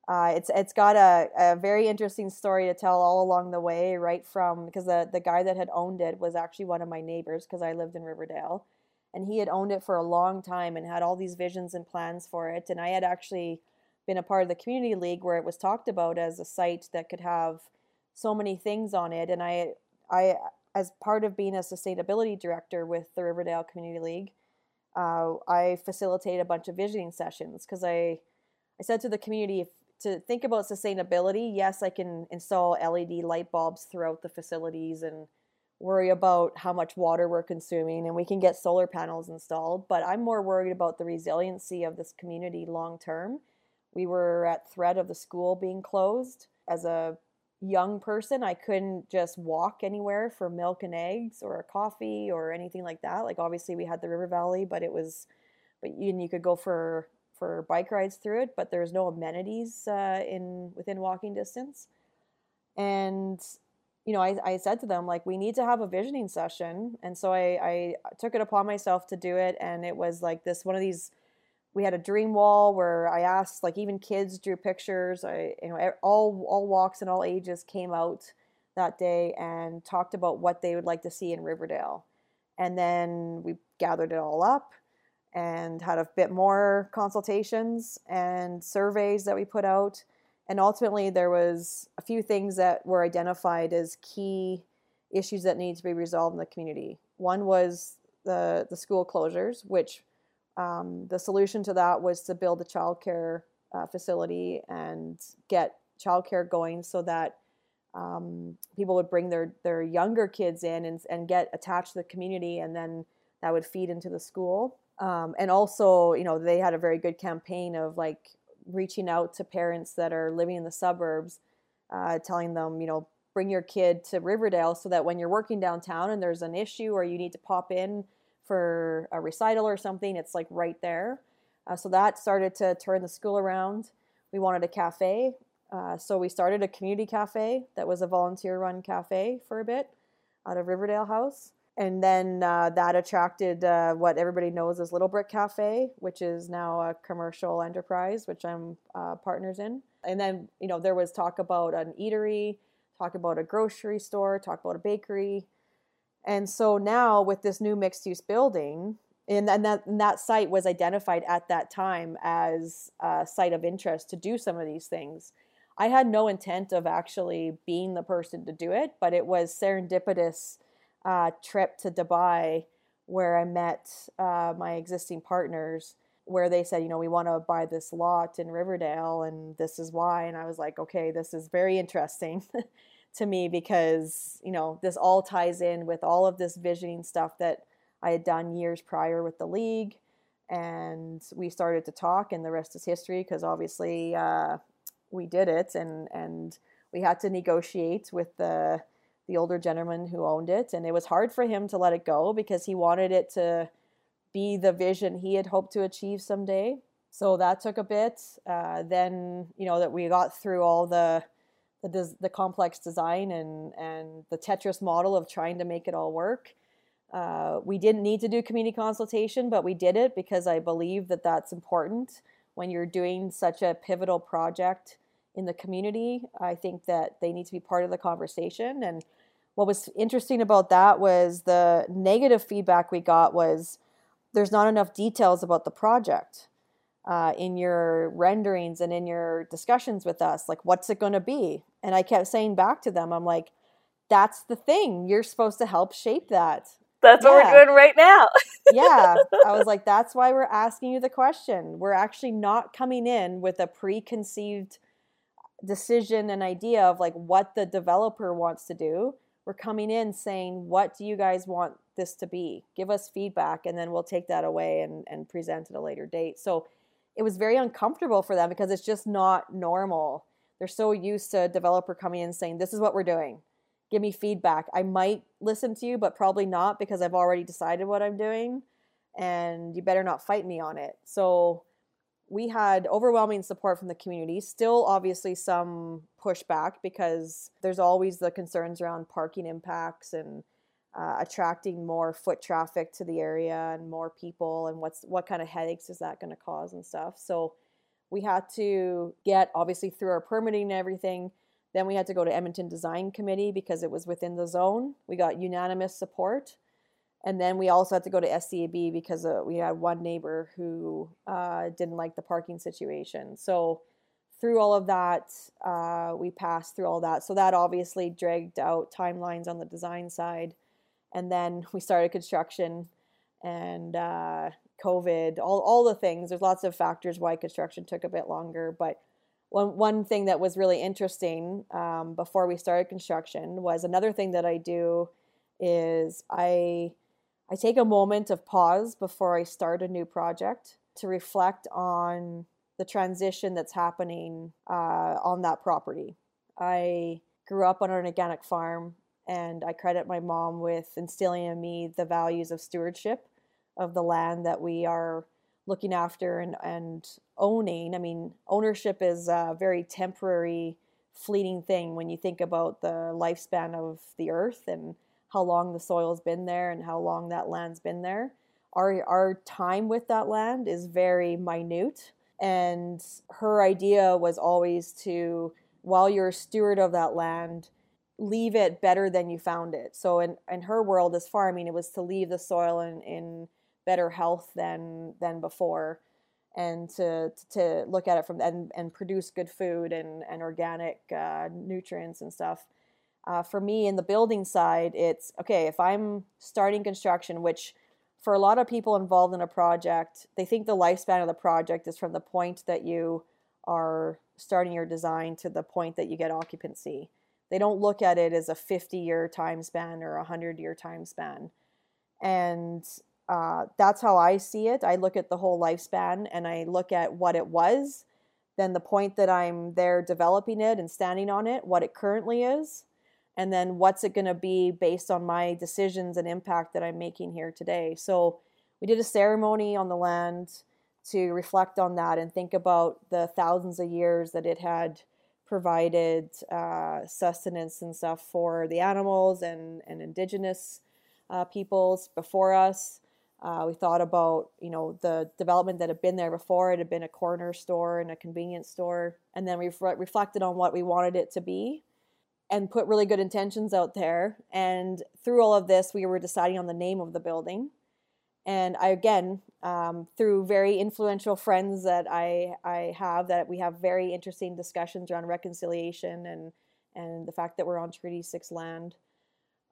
uh, it's it's got a, a very interesting story to tell all along the way right from because the, the guy that had owned it was actually one of my neighbors because i lived in riverdale and he had owned it for a long time and had all these visions and plans for it and i had actually been a part of the community league where it was talked about as a site that could have so many things on it. And I, I, as part of being a sustainability director with the Riverdale Community League, uh, I facilitate a bunch of visioning sessions because I, I said to the community if, to think about sustainability. Yes, I can install LED light bulbs throughout the facilities and worry about how much water we're consuming, and we can get solar panels installed. But I'm more worried about the resiliency of this community long term. We were at threat of the school being closed. As a young person, I couldn't just walk anywhere for milk and eggs or a coffee or anything like that. Like obviously we had the River Valley, but it was, but you, you could go for for bike rides through it, but there's no amenities uh, in within walking distance. And you know, I, I said to them like, we need to have a visioning session, and so I, I took it upon myself to do it, and it was like this one of these we had a dream wall where I asked like even kids drew pictures. I you know all all walks and all ages came out that day and talked about what they would like to see in Riverdale. And then we gathered it all up and had a bit more consultations and surveys that we put out. And ultimately there was a few things that were identified as key issues that need to be resolved in the community. One was the the school closures, which um, the solution to that was to build a childcare uh, facility and get childcare going so that um, people would bring their, their younger kids in and, and get attached to the community and then that would feed into the school um, and also you know they had a very good campaign of like reaching out to parents that are living in the suburbs uh, telling them you know bring your kid to riverdale so that when you're working downtown and there's an issue or you need to pop in for a recital or something, it's like right there. Uh, so that started to turn the school around. We wanted a cafe. Uh, so we started a community cafe that was a volunteer run cafe for a bit out of Riverdale House. And then uh, that attracted uh, what everybody knows as Little Brick Cafe, which is now a commercial enterprise, which I'm uh, partners in. And then, you know, there was talk about an eatery, talk about a grocery store, talk about a bakery. And so now with this new mixed use building, and, and that and that site was identified at that time as a site of interest to do some of these things. I had no intent of actually being the person to do it, but it was serendipitous uh, trip to Dubai where I met uh, my existing partners, where they said, you know, we want to buy this lot in Riverdale, and this is why. And I was like, okay, this is very interesting. to me because you know this all ties in with all of this visioning stuff that I had done years prior with the league, and we started to talk, and the rest is history because obviously uh, we did it, and and we had to negotiate with the the older gentleman who owned it, and it was hard for him to let it go because he wanted it to be the vision he had hoped to achieve someday. So that took a bit. Uh, then you know that we got through all the the, the complex design and, and the Tetris model of trying to make it all work. Uh, we didn't need to do community consultation, but we did it because I believe that that's important when you're doing such a pivotal project in the community. I think that they need to be part of the conversation. And what was interesting about that was the negative feedback we got was there's not enough details about the project uh, in your renderings and in your discussions with us like what's it going to be and i kept saying back to them i'm like that's the thing you're supposed to help shape that that's yeah. what we're doing right now yeah i was like that's why we're asking you the question we're actually not coming in with a preconceived decision and idea of like what the developer wants to do we're coming in saying what do you guys want this to be give us feedback and then we'll take that away and, and present at a later date so it was very uncomfortable for them because it's just not normal. They're so used to a developer coming in saying, This is what we're doing. Give me feedback. I might listen to you, but probably not because I've already decided what I'm doing. And you better not fight me on it. So we had overwhelming support from the community. Still, obviously, some pushback because there's always the concerns around parking impacts and uh, attracting more foot traffic to the area and more people and what's what kind of headaches is that going to cause and stuff. So we had to get obviously through our permitting and everything. Then we had to go to edmonton design committee because it was within the zone. We got unanimous support and then we also had to go to SDAB because uh, we had one neighbor who uh, didn't like the parking situation so through all of that, uh, we passed through all that. So that obviously dragged out timelines on the design side. And then we started construction and uh, COVID, all, all the things. There's lots of factors why construction took a bit longer. But one, one thing that was really interesting um, before we started construction was another thing that I do is I I take a moment of pause before I start a new project to reflect on the transition that's happening uh, on that property. I grew up on an organic farm, and I credit my mom with instilling in me the values of stewardship of the land that we are looking after and, and owning. I mean, ownership is a very temporary, fleeting thing when you think about the lifespan of the earth and how long the soil's been there and how long that land's been there. Our, our time with that land is very minute. And her idea was always to, while you're a steward of that land, leave it better than you found it. So in, in her world as farming, it was to leave the soil in, in better health than than before and to to look at it from and, and produce good food and, and organic uh, nutrients and stuff. Uh, for me, in the building side, it's okay if I'm starting construction, which for a lot of people involved in a project, they think the lifespan of the project is from the point that you are starting your design to the point that you get occupancy. They don't look at it as a 50 year time span or a 100 year time span. And uh, that's how I see it. I look at the whole lifespan and I look at what it was, then the point that I'm there developing it and standing on it, what it currently is, and then what's it going to be based on my decisions and impact that I'm making here today. So we did a ceremony on the land to reflect on that and think about the thousands of years that it had provided uh, sustenance and stuff for the animals and, and indigenous uh, peoples before us uh, we thought about, you know, the development that had been there before. It had been a corner store and a convenience store. And then we re- reflected on what we wanted it to be and put really good intentions out there. And through all of this, we were deciding on the name of the building. And I, again, um, through very influential friends that I, I have, that we have very interesting discussions around reconciliation and, and the fact that we're on Treaty 6 land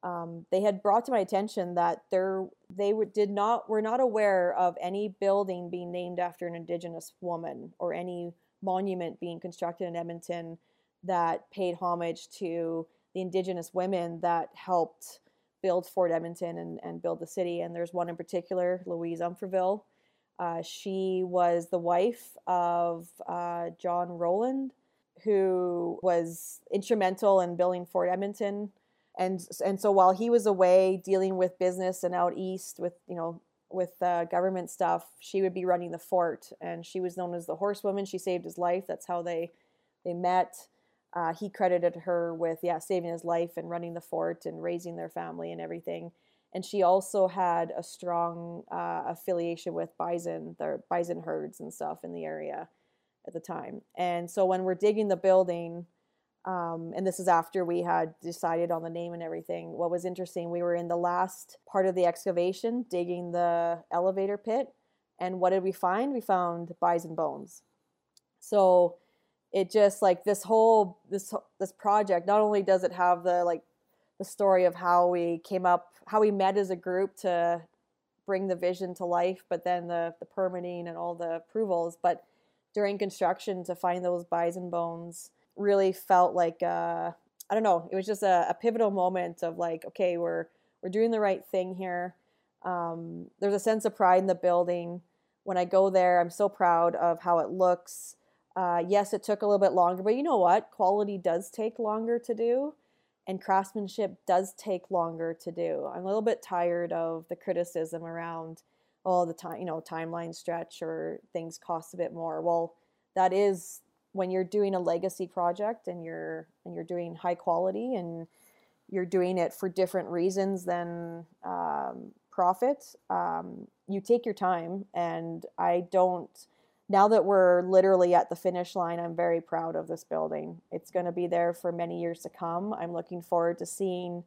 um, they had brought to my attention that there they did not were not aware of any building being named after an indigenous woman or any monument being constructed in Edmonton that paid homage to the indigenous women that helped build Fort Edmonton and, and build the city. And there's one in particular, Louise Umfreville. Uh, she was the wife of uh, John Rowand, who was instrumental in building Fort Edmonton and and so while he was away dealing with business and out east with you know with uh, government stuff, she would be running the fort, and she was known as the horsewoman. She saved his life. That's how they they met. Uh, he credited her with yeah saving his life and running the fort and raising their family and everything. And she also had a strong uh, affiliation with bison, the bison herds and stuff in the area at the time. And so when we're digging the building, um, and this is after we had decided on the name and everything. What was interesting, we were in the last part of the excavation, digging the elevator pit, and what did we find? We found bison bones. So it just like this whole this this project. Not only does it have the like the story of how we came up, how we met as a group to bring the vision to life, but then the the permitting and all the approvals, but during construction to find those bison bones really felt like uh, I don't know. It was just a, a, pivotal moment of like, okay, we're we're doing the right thing here. Um, there's a sense of pride in the building. When I go there, I'm so proud of how it looks. Uh, yes, it took a little bit longer, but you know what? Quality does take longer to do, and craftsmanship does take longer to do. I'm a little bit tired of the criticism around all the time, you know, timeline stretch or things cost a bit more. Well, that is when you're doing a legacy project and you're and you're doing high quality and you're doing it for different reasons than um, profit um, you take your time and i don't now that we're literally at the finish line i'm very proud of this building it's going to be there for many years to come i'm looking forward to seeing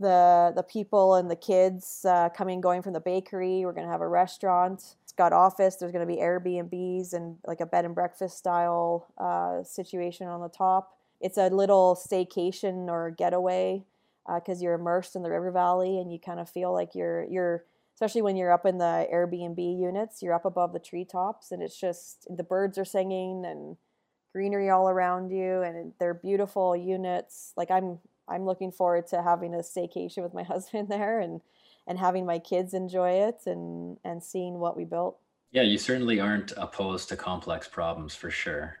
the the people and the kids uh, coming going from the bakery we're going to have a restaurant It's got office. There's going to be Airbnbs and like a bed and breakfast style uh, situation on the top. It's a little staycation or getaway because uh, you're immersed in the river valley and you kind of feel like you're you're especially when you're up in the Airbnb units, you're up above the treetops and it's just the birds are singing and greenery all around you and they're beautiful units. Like I'm I'm looking forward to having a staycation with my husband there and and having my kids enjoy it and and seeing what we built. Yeah, you certainly aren't opposed to complex problems for sure.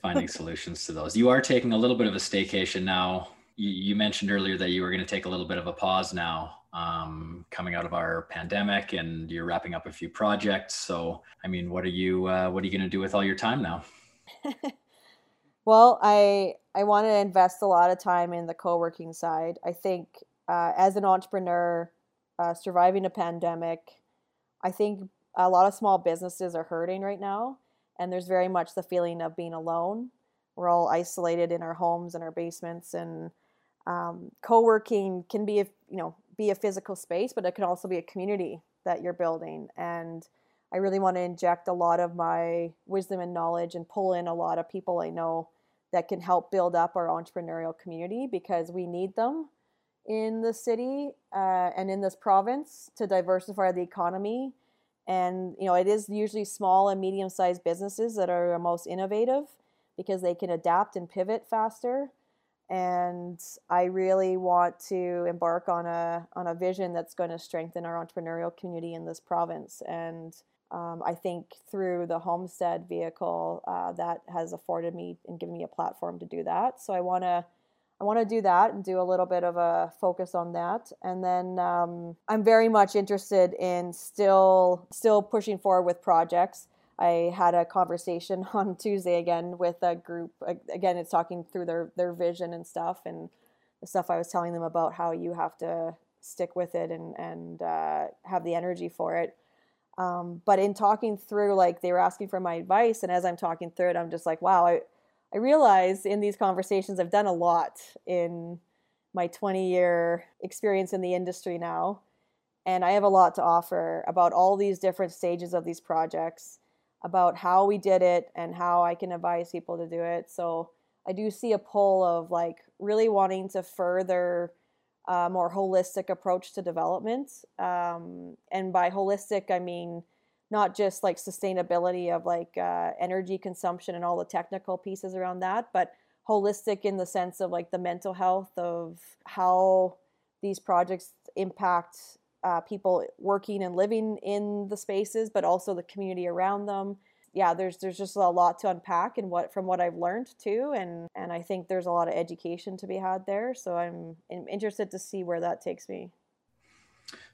Finding solutions to those. You are taking a little bit of a staycation now. You, you mentioned earlier that you were going to take a little bit of a pause now um, coming out of our pandemic and you're wrapping up a few projects. So, I mean, what are you, uh, what are you going to do with all your time now? well, I, I want to invest a lot of time in the co-working side. I think uh, as an entrepreneur, uh, surviving a pandemic, I think a lot of small businesses are hurting right now. And there's very much the feeling of being alone. We're all isolated in our homes and our basements and um, co-working can be you know be a physical space, but it can also be a community that you're building. And I really want to inject a lot of my wisdom and knowledge and pull in a lot of people I know that can help build up our entrepreneurial community because we need them in the city uh, and in this province to diversify the economy. And you know, it is usually small and medium-sized businesses that are the most innovative because they can adapt and pivot faster and I really want to embark on a on a vision that's going to strengthen our entrepreneurial community in this province. And um, I think through the homestead vehicle, uh, that has afforded me and given me a platform to do that. So I want to. I want to do that and do a little bit of a focus on that, and then um, I'm very much interested in still still pushing forward with projects. I had a conversation on Tuesday again with a group. Again, it's talking through their their vision and stuff, and the stuff I was telling them about how you have to stick with it and and uh, have the energy for it. Um, but in talking through, like they were asking for my advice, and as I'm talking through it, I'm just like, wow, I I realize in these conversations I've done a lot in my 20 year experience in the industry now, and I have a lot to offer about all these different stages of these projects about how we did it and how I can advise people to do it. So I do see a pull of like really wanting to further a more holistic approach to development. Um, and by holistic, I mean not just like sustainability of like uh, energy consumption and all the technical pieces around that, but holistic in the sense of like the mental health of how these projects impact uh, people working and living in the spaces, but also the community around them. Yeah, there's there's just a lot to unpack and what from what I've learned too, and and I think there's a lot of education to be had there. So I'm, I'm interested to see where that takes me.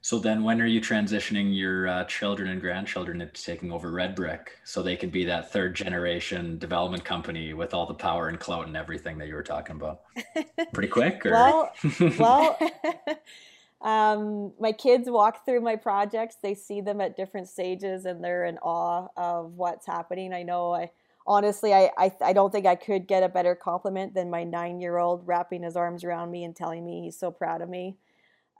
So then, when are you transitioning your uh, children and grandchildren into taking over Red Brick so they can be that third generation development company with all the power and clout and everything that you were talking about? Pretty quick, or? well, well. Um, my kids walk through my projects. They see them at different stages and they're in awe of what's happening. I know I honestly, I, I, I don't think I could get a better compliment than my nine year old wrapping his arms around me and telling me he's so proud of me.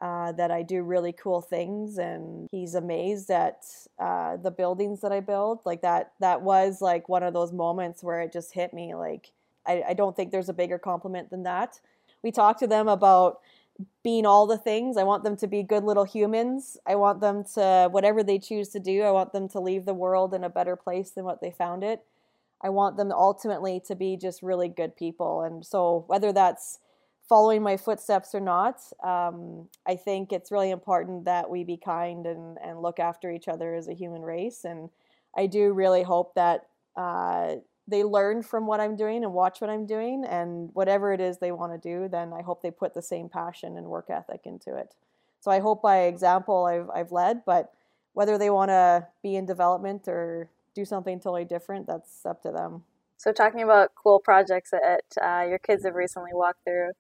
Uh, that I do really cool things, and he's amazed at uh, the buildings that I build. Like that, that was like one of those moments where it just hit me. Like I, I don't think there's a bigger compliment than that. We talked to them about being all the things. I want them to be good little humans. I want them to, whatever they choose to do, I want them to leave the world in a better place than what they found it. I want them ultimately to be just really good people. And so, whether that's following my footsteps or not, um, I think it's really important that we be kind and, and look after each other as a human race. And I do really hope that uh, they learn from what I'm doing and watch what I'm doing, and whatever it is they want to do, then I hope they put the same passion and work ethic into it. So I hope by example I've I've led, but whether they want to be in development or do something totally different, that's up to them. So talking about cool projects that uh, your kids have recently walked through,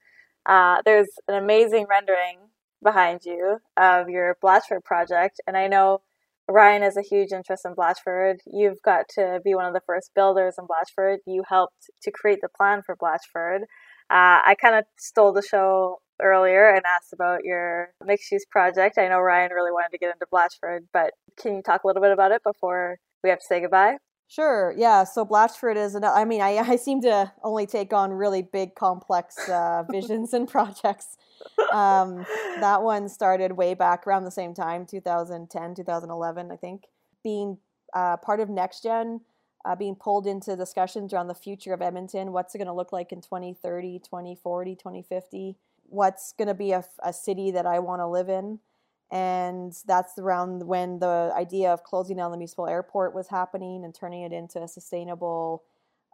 uh, there's an amazing rendering behind you of your Blatchford project, and I know Ryan has a huge interest in Blatchford. You've got to be one of the first builders in Blatchford. You helped to create the plan for Blatchford. Uh, I kind of stole the show earlier and asked about your mixed use project. I know Ryan really wanted to get into Blatchford, but Can you talk a little bit about it before we have to say goodbye? Sure. Yeah. So Blatchford is. An, I mean, I, I seem to only take on really big, complex uh, visions and projects. Um, that one started way back around the same time, 2010, 2011, I think. Being uh, part of NextGen, uh, being pulled into discussions around the future of Edmonton. What's it going to look like in 2030, 2040, 2050? What's going to be a, a city that I want to live in? And that's around when the idea of closing down the municipal airport was happening and turning it into a sustainable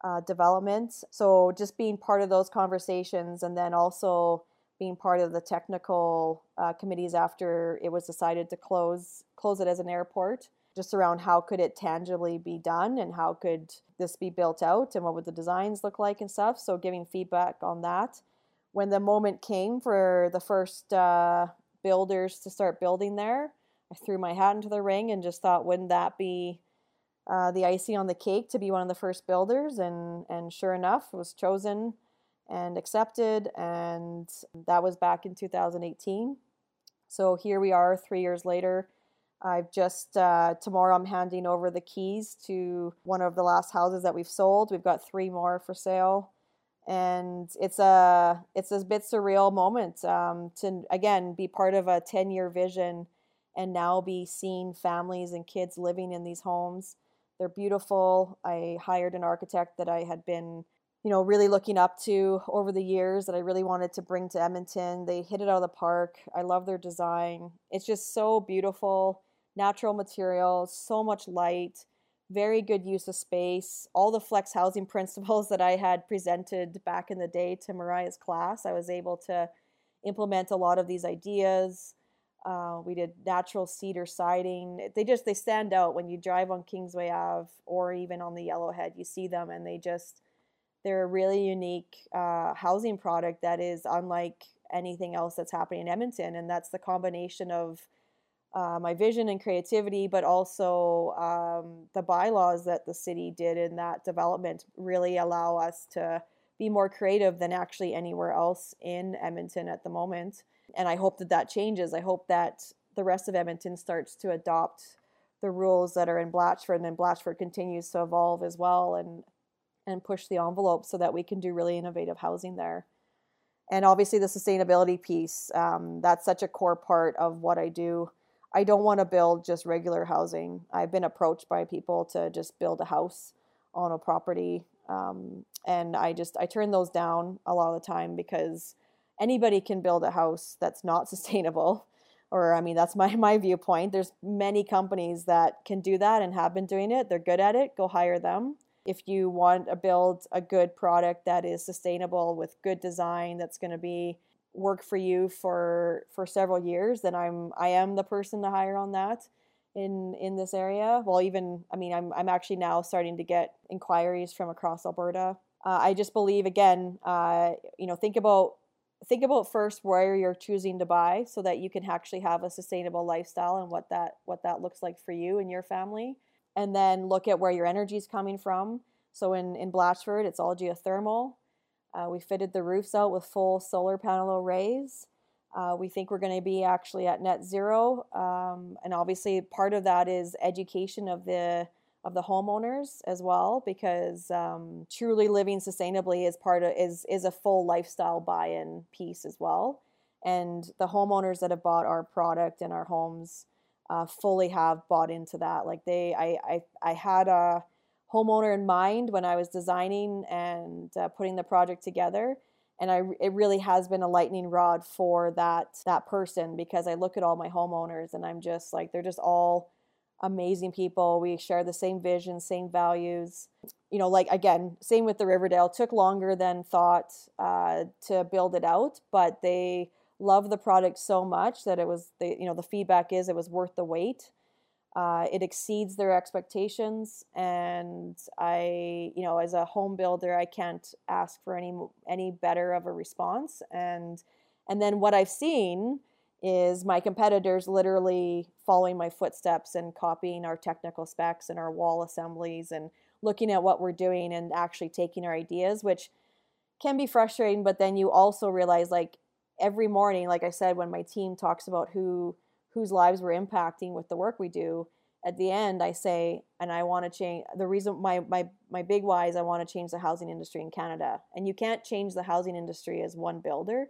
uh, development. So just being part of those conversations, and then also being part of the technical uh, committees after it was decided to close close it as an airport. Just around how could it tangibly be done, and how could this be built out, and what would the designs look like and stuff. So giving feedback on that. When the moment came for the first uh, builders to start building there. I threw my hat into the ring and just thought, wouldn't that be uh, the icing on the cake to be one of the first builders? And and sure enough, was chosen and accepted, and that was back in 2018. So here we are, three years later. I've just uh, tomorrow I'm handing over the keys to one of the last houses that we've sold. We've got three more for sale and it's a it's a bit surreal moment um, to again be part of a 10 year vision and now be seeing families and kids living in these homes. They're beautiful. I hired an architect that i had been you know really looking up to over the years that i really wanted to bring to edmonton. They hit it out of the park. I love their design. It's just so beautiful. Natural materials so much light very good use of space. All the flex housing principles that I had presented back in the day to Mariah's class, I was able to implement a lot of these ideas. Uh, we did natural cedar siding. They just they stand out when you drive on Kingsway Ave or even on the Yellowhead. You see them, and they just they're a really unique uh, housing product that is unlike anything else that's happening in Edmonton, and that's the combination of uh, my vision and creativity, but also um, the bylaws that the city did in that development really allow us to be more creative than actually anywhere else in Edmonton at the moment. And I hope that that changes. I hope that the rest of Edmonton starts to adopt the rules that are in Blatchford, and then Blatchford continues to evolve as well and and push the envelope so that we can do really innovative housing there. And obviously, the sustainability piece um, that's such a core part of what I do I don't want to build just regular housing. I've been approached by people to just build a house on a property. Um, and I just, I turn those down a lot of the time because anybody can build a house that's not sustainable. Or, I mean, that's my, my viewpoint. There's many companies that can do that and have been doing it. They're good at it. Go hire them. If you want to build a good product that is sustainable with good design, that's going to be work for you for for several years, then I'm I am the person to hire on that in in this area. Well, even I mean, I'm I'm actually now starting to get inquiries from across Alberta. Uh, I just believe again, uh, you know, think about think about first where you're choosing to buy, so that you can actually have a sustainable lifestyle and what that what that looks like for you and your family, and then look at where your energy is coming from. So in in Blatchford, it's all geothermal. Uh, we fitted the roofs out with full solar panel arrays. Uh, we think we're going to be actually at net zero, um, and obviously part of that is education of the of the homeowners as well, because um, truly living sustainably is part of is is a full lifestyle buy-in piece as well. And the homeowners that have bought our product and our homes uh, fully have bought into that. Like they, I, I, I had a homeowner in mind when I was designing and uh, putting the project together. And I, it really has been a lightning rod for that that person because I look at all my homeowners and I'm just like they're just all amazing people. We share the same vision, same values. You know, like again, same with the Riverdale. Took longer than thought uh, to build it out, but they love the product so much that it was. They, you know, the feedback is it was worth the wait. Uh, it exceeds their expectations, and I, you know, as a home builder, I can't ask for any any better of a response. And and then what I've seen is my competitors literally following my footsteps and copying our technical specs and our wall assemblies and looking at what we're doing and actually taking our ideas, which can be frustrating. But then you also realize, like every morning, like I said, when my team talks about who whose lives we're impacting with the work we do at the end I say, and I want to change the reason my my my big why is I want to change the housing industry in Canada. And you can't change the housing industry as one builder.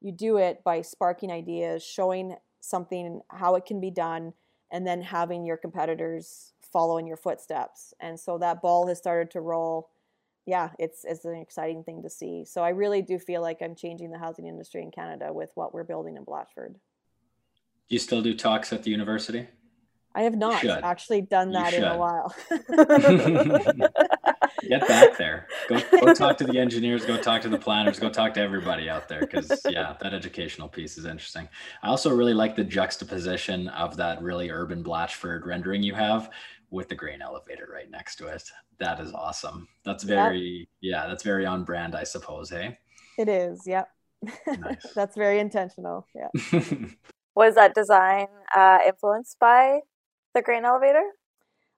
You do it by sparking ideas, showing something how it can be done, and then having your competitors follow in your footsteps. And so that ball has started to roll. Yeah, it's it's an exciting thing to see. So I really do feel like I'm changing the housing industry in Canada with what we're building in Blatchford. Do you still do talks at the university? I have not actually done that in a while. Get back there. Go, go talk to the engineers, go talk to the planners, go talk to everybody out there because, yeah, that educational piece is interesting. I also really like the juxtaposition of that really urban Blatchford rendering you have with the grain elevator right next to it. That is awesome. That's very, yep. yeah, that's very on brand, I suppose. Hey, it is. Yep. Nice. that's very intentional. Yeah. Was that design uh, influenced by the grain elevator?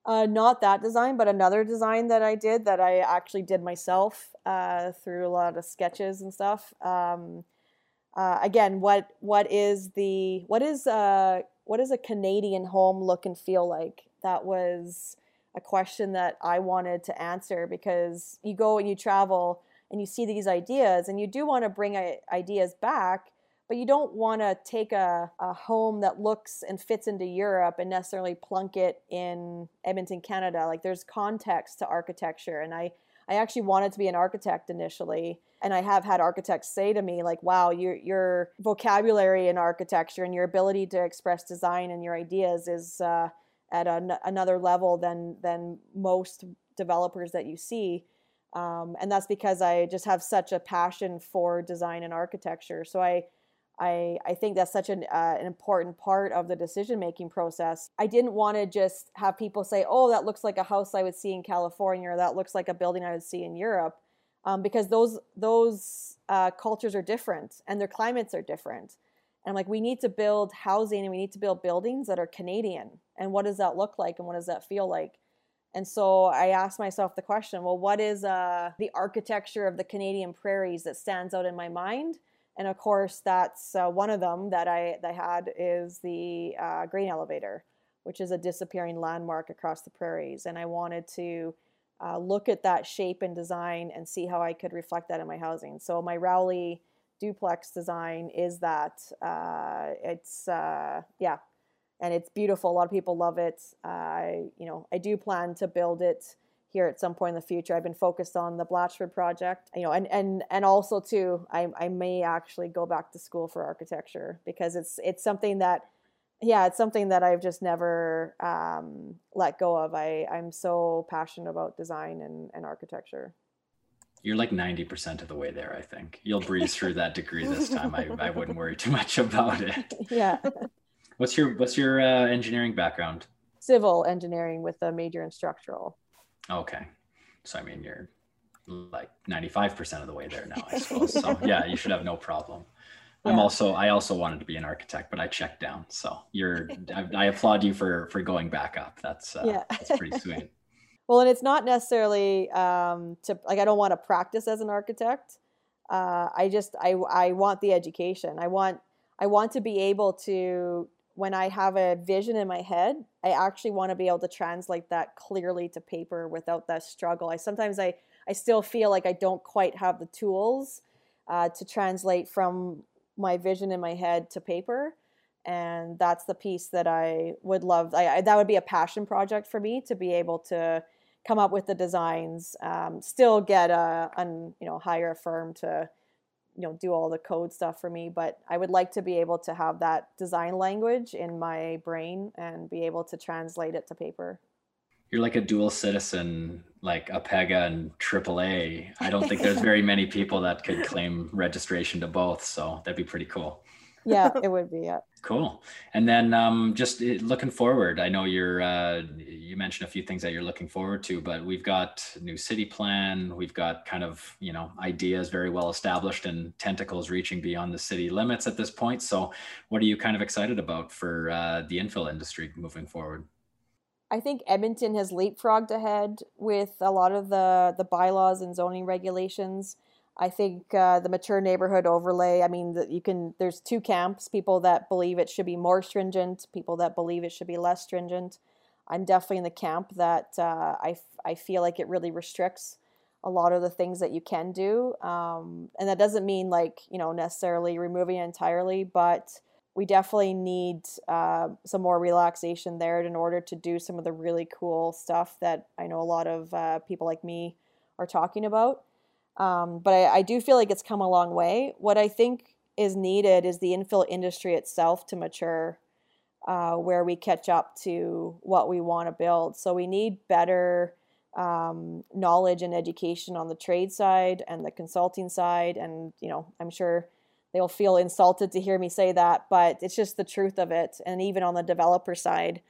Uh, not that design, but another design that I did that I actually did myself uh, through a lot of sketches and stuff. Um, uh, again, what what is the what is uh what is a Canadian home look and feel like? That was a question that I wanted to answer because you go and you travel and you see these ideas and you do want to bring ideas back but you don't want to take a, a home that looks and fits into Europe and necessarily plunk it in Edmonton, Canada. Like there's context to architecture. And I, I actually wanted to be an architect initially. And I have had architects say to me, like, wow, your, your vocabulary in architecture and your ability to express design and your ideas is uh, at an, another level than, than most developers that you see. Um, and that's because I just have such a passion for design and architecture. So I, I, I think that's such an, uh, an important part of the decision making process. I didn't want to just have people say, oh, that looks like a house I would see in California or that looks like a building I would see in Europe, um, because those, those uh, cultures are different and their climates are different. And like, we need to build housing and we need to build buildings that are Canadian. And what does that look like and what does that feel like? And so I asked myself the question well, what is uh, the architecture of the Canadian prairies that stands out in my mind? And of course that's uh, one of them that I, that had is the uh, grain elevator which is a disappearing landmark across the prairies. And i wanted to uh, look at that shape and design and see how i could reflect that in my housing. So my rowley duplex design is that uh, it's uh, yeah. And it's beautiful. A lot of people love it. I you know i do plan to build it here at some point in the future. I've been focused on the Blatchford project, you know, and and and also too, I I may actually go back to school for architecture because it's it's something that, yeah, it's something that I've just never um, let go of. I I'm so passionate about design and and architecture. You're like 90% of the way there, I think. You'll breeze through that degree this time. I, I wouldn't worry too much about it. Yeah. What's your what's your uh, engineering background? Civil engineering with a major in structural. Okay. So I mean, you're like 95% of the way there now, I suppose. so yeah, you should have no problem. Yeah. I'm also I also wanted to be an architect, but I checked down. So you're I, I applaud you for for going back up. That's uh, yeah. that's pretty sweet. well, and it's not necessarily um, to like I don't want to practice as an architect. Uh, I just I I want the education. I want I want to be able to when I have a vision in my head, I actually want to be able to translate that clearly to paper without that struggle. I sometimes I I still feel like I don't quite have the tools uh, to translate from my vision in my head to paper, and that's the piece that I would love. I, I that would be a passion project for me to be able to come up with the designs, um, still get a, an you know hire a firm to you know do all the code stuff for me but i would like to be able to have that design language in my brain and be able to translate it to paper. You're like a dual citizen like APEGA and aaa i don't think there's very many people that could claim registration to both so that'd be pretty cool yeah it would be yeah Cool. And then um, just eh, looking forward, I know you're uh, you mentioned a few things that you're looking forward to, but we've got new city plan. We've got kind of you know ideas very well established and tentacles reaching beyond the city limits at this point. So, what are you kind of excited about for uh, the infill industry moving forward? I think Edmonton has leapfrogged ahead with a lot of the the bylaws and zoning regulations. I think uh, the mature neighborhood overlay. I mean, the, you can. There's two camps: people that believe it should be more stringent, people that believe it should be less stringent. I'm definitely in the camp that uh, I, I feel like it really restricts a lot of the things that you can do. Um, and that doesn't mean like, you know, necessarily removing it entirely, but we definitely need uh, some more relaxation there in order to do some of the really cool stuff that I know a lot of uh, people like me are talking about. Um, but I, I do feel like it's come a long way. What I think is needed is the infill industry itself to mature uh, where we catch up to what we want to build. So we need better um, knowledge and education on the trade side and the consulting side. And, you know, I'm sure they'll feel insulted to hear me say that, but it's just the truth of it. And even on the developer side,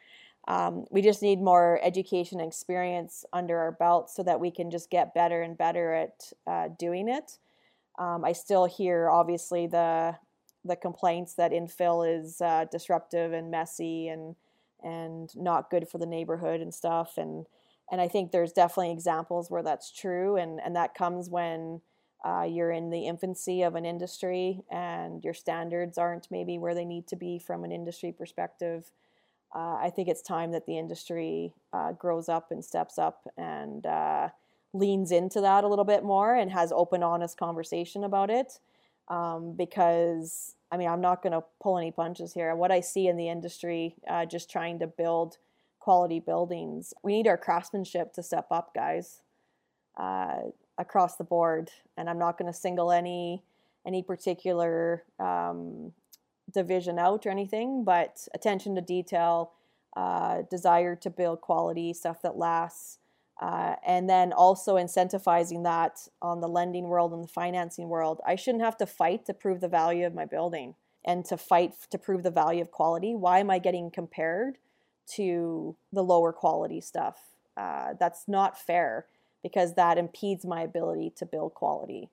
um, we just need more education and experience under our belt so that we can just get better and better at uh, doing it. Um, I still hear, obviously, the the complaints that infill is uh, disruptive and messy and and not good for the neighborhood and stuff and and I think there's definitely examples where that's true and and that comes when uh, you're in the infancy of an industry and your standards aren't maybe where they need to be from an industry perspective. Uh, I think it's time that the industry uh, grows up and steps up and uh, leans into that a little bit more and has open, honest conversation about it um, because I mean, I'm not going to pull any punches here. What I see in the industry, uh, just trying to build quality buildings, we need our craftsmanship to step up, guys, uh, across the board. And I'm not going to single any any particular um, division out or anything, but attention to detail, uh, desire to build quality stuff that lasts, uh, and then also incentivizing that on the lending world and the financing world. I shouldn't have to fight to prove the value of my building and to fight to prove the value of quality. Why am I getting compared to the lower quality stuff? Uh, that's not fair because that impedes my ability to build quality.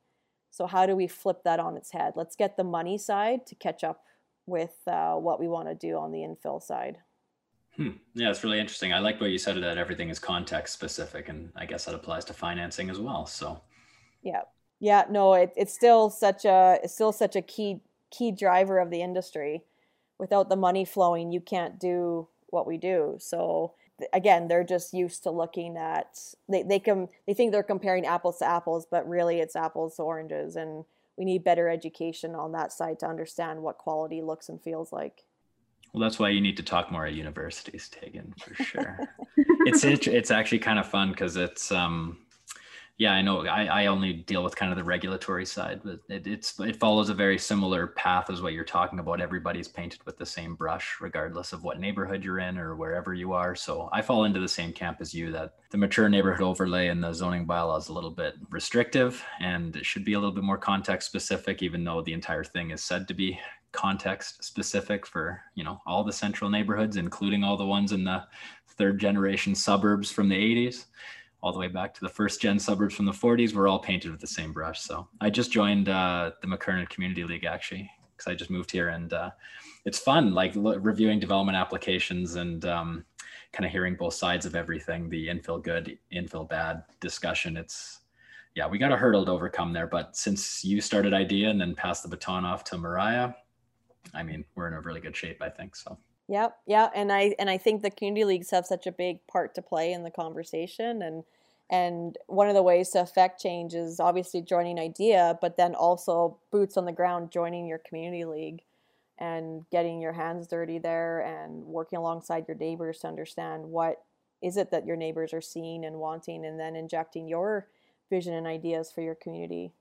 So, how do we flip that on its head? Let's get the money side to catch up with uh, what we want to do on the infill side. Hmm. Yeah, it's really interesting. I like what you said that everything is context specific, and I guess that applies to financing as well. So, yeah, yeah, no, it, it's still such a it's still such a key key driver of the industry. Without the money flowing, you can't do what we do. So again, they're just used to looking at they they can they think they're comparing apples to apples, but really it's apples to oranges, and we need better education on that side to understand what quality looks and feels like. Well, that's why you need to talk more at universities, Tegan, for sure. it's it's actually kind of fun because it's um, yeah, I know I, I only deal with kind of the regulatory side, but it, it's it follows a very similar path as what you're talking about. Everybody's painted with the same brush, regardless of what neighborhood you're in or wherever you are. So I fall into the same camp as you that the mature neighborhood overlay and the zoning bylaw is a little bit restrictive and it should be a little bit more context specific, even though the entire thing is said to be context specific for you know all the central neighborhoods including all the ones in the third generation suburbs from the 80s all the way back to the first gen suburbs from the 40s we're all painted with the same brush so i just joined uh, the mckernan community league actually because i just moved here and uh, it's fun like reviewing development applications and um, kind of hearing both sides of everything the infill good infill bad discussion it's yeah we got a hurdle to overcome there but since you started idea and then passed the baton off to mariah I mean, we're in a really good shape, I think. So. Yep, yeah, and I and I think the community leagues have such a big part to play in the conversation, and and one of the ways to affect change is obviously joining IDEA, but then also boots on the ground, joining your community league, and getting your hands dirty there, and working alongside your neighbors to understand what is it that your neighbors are seeing and wanting, and then injecting your vision and ideas for your community.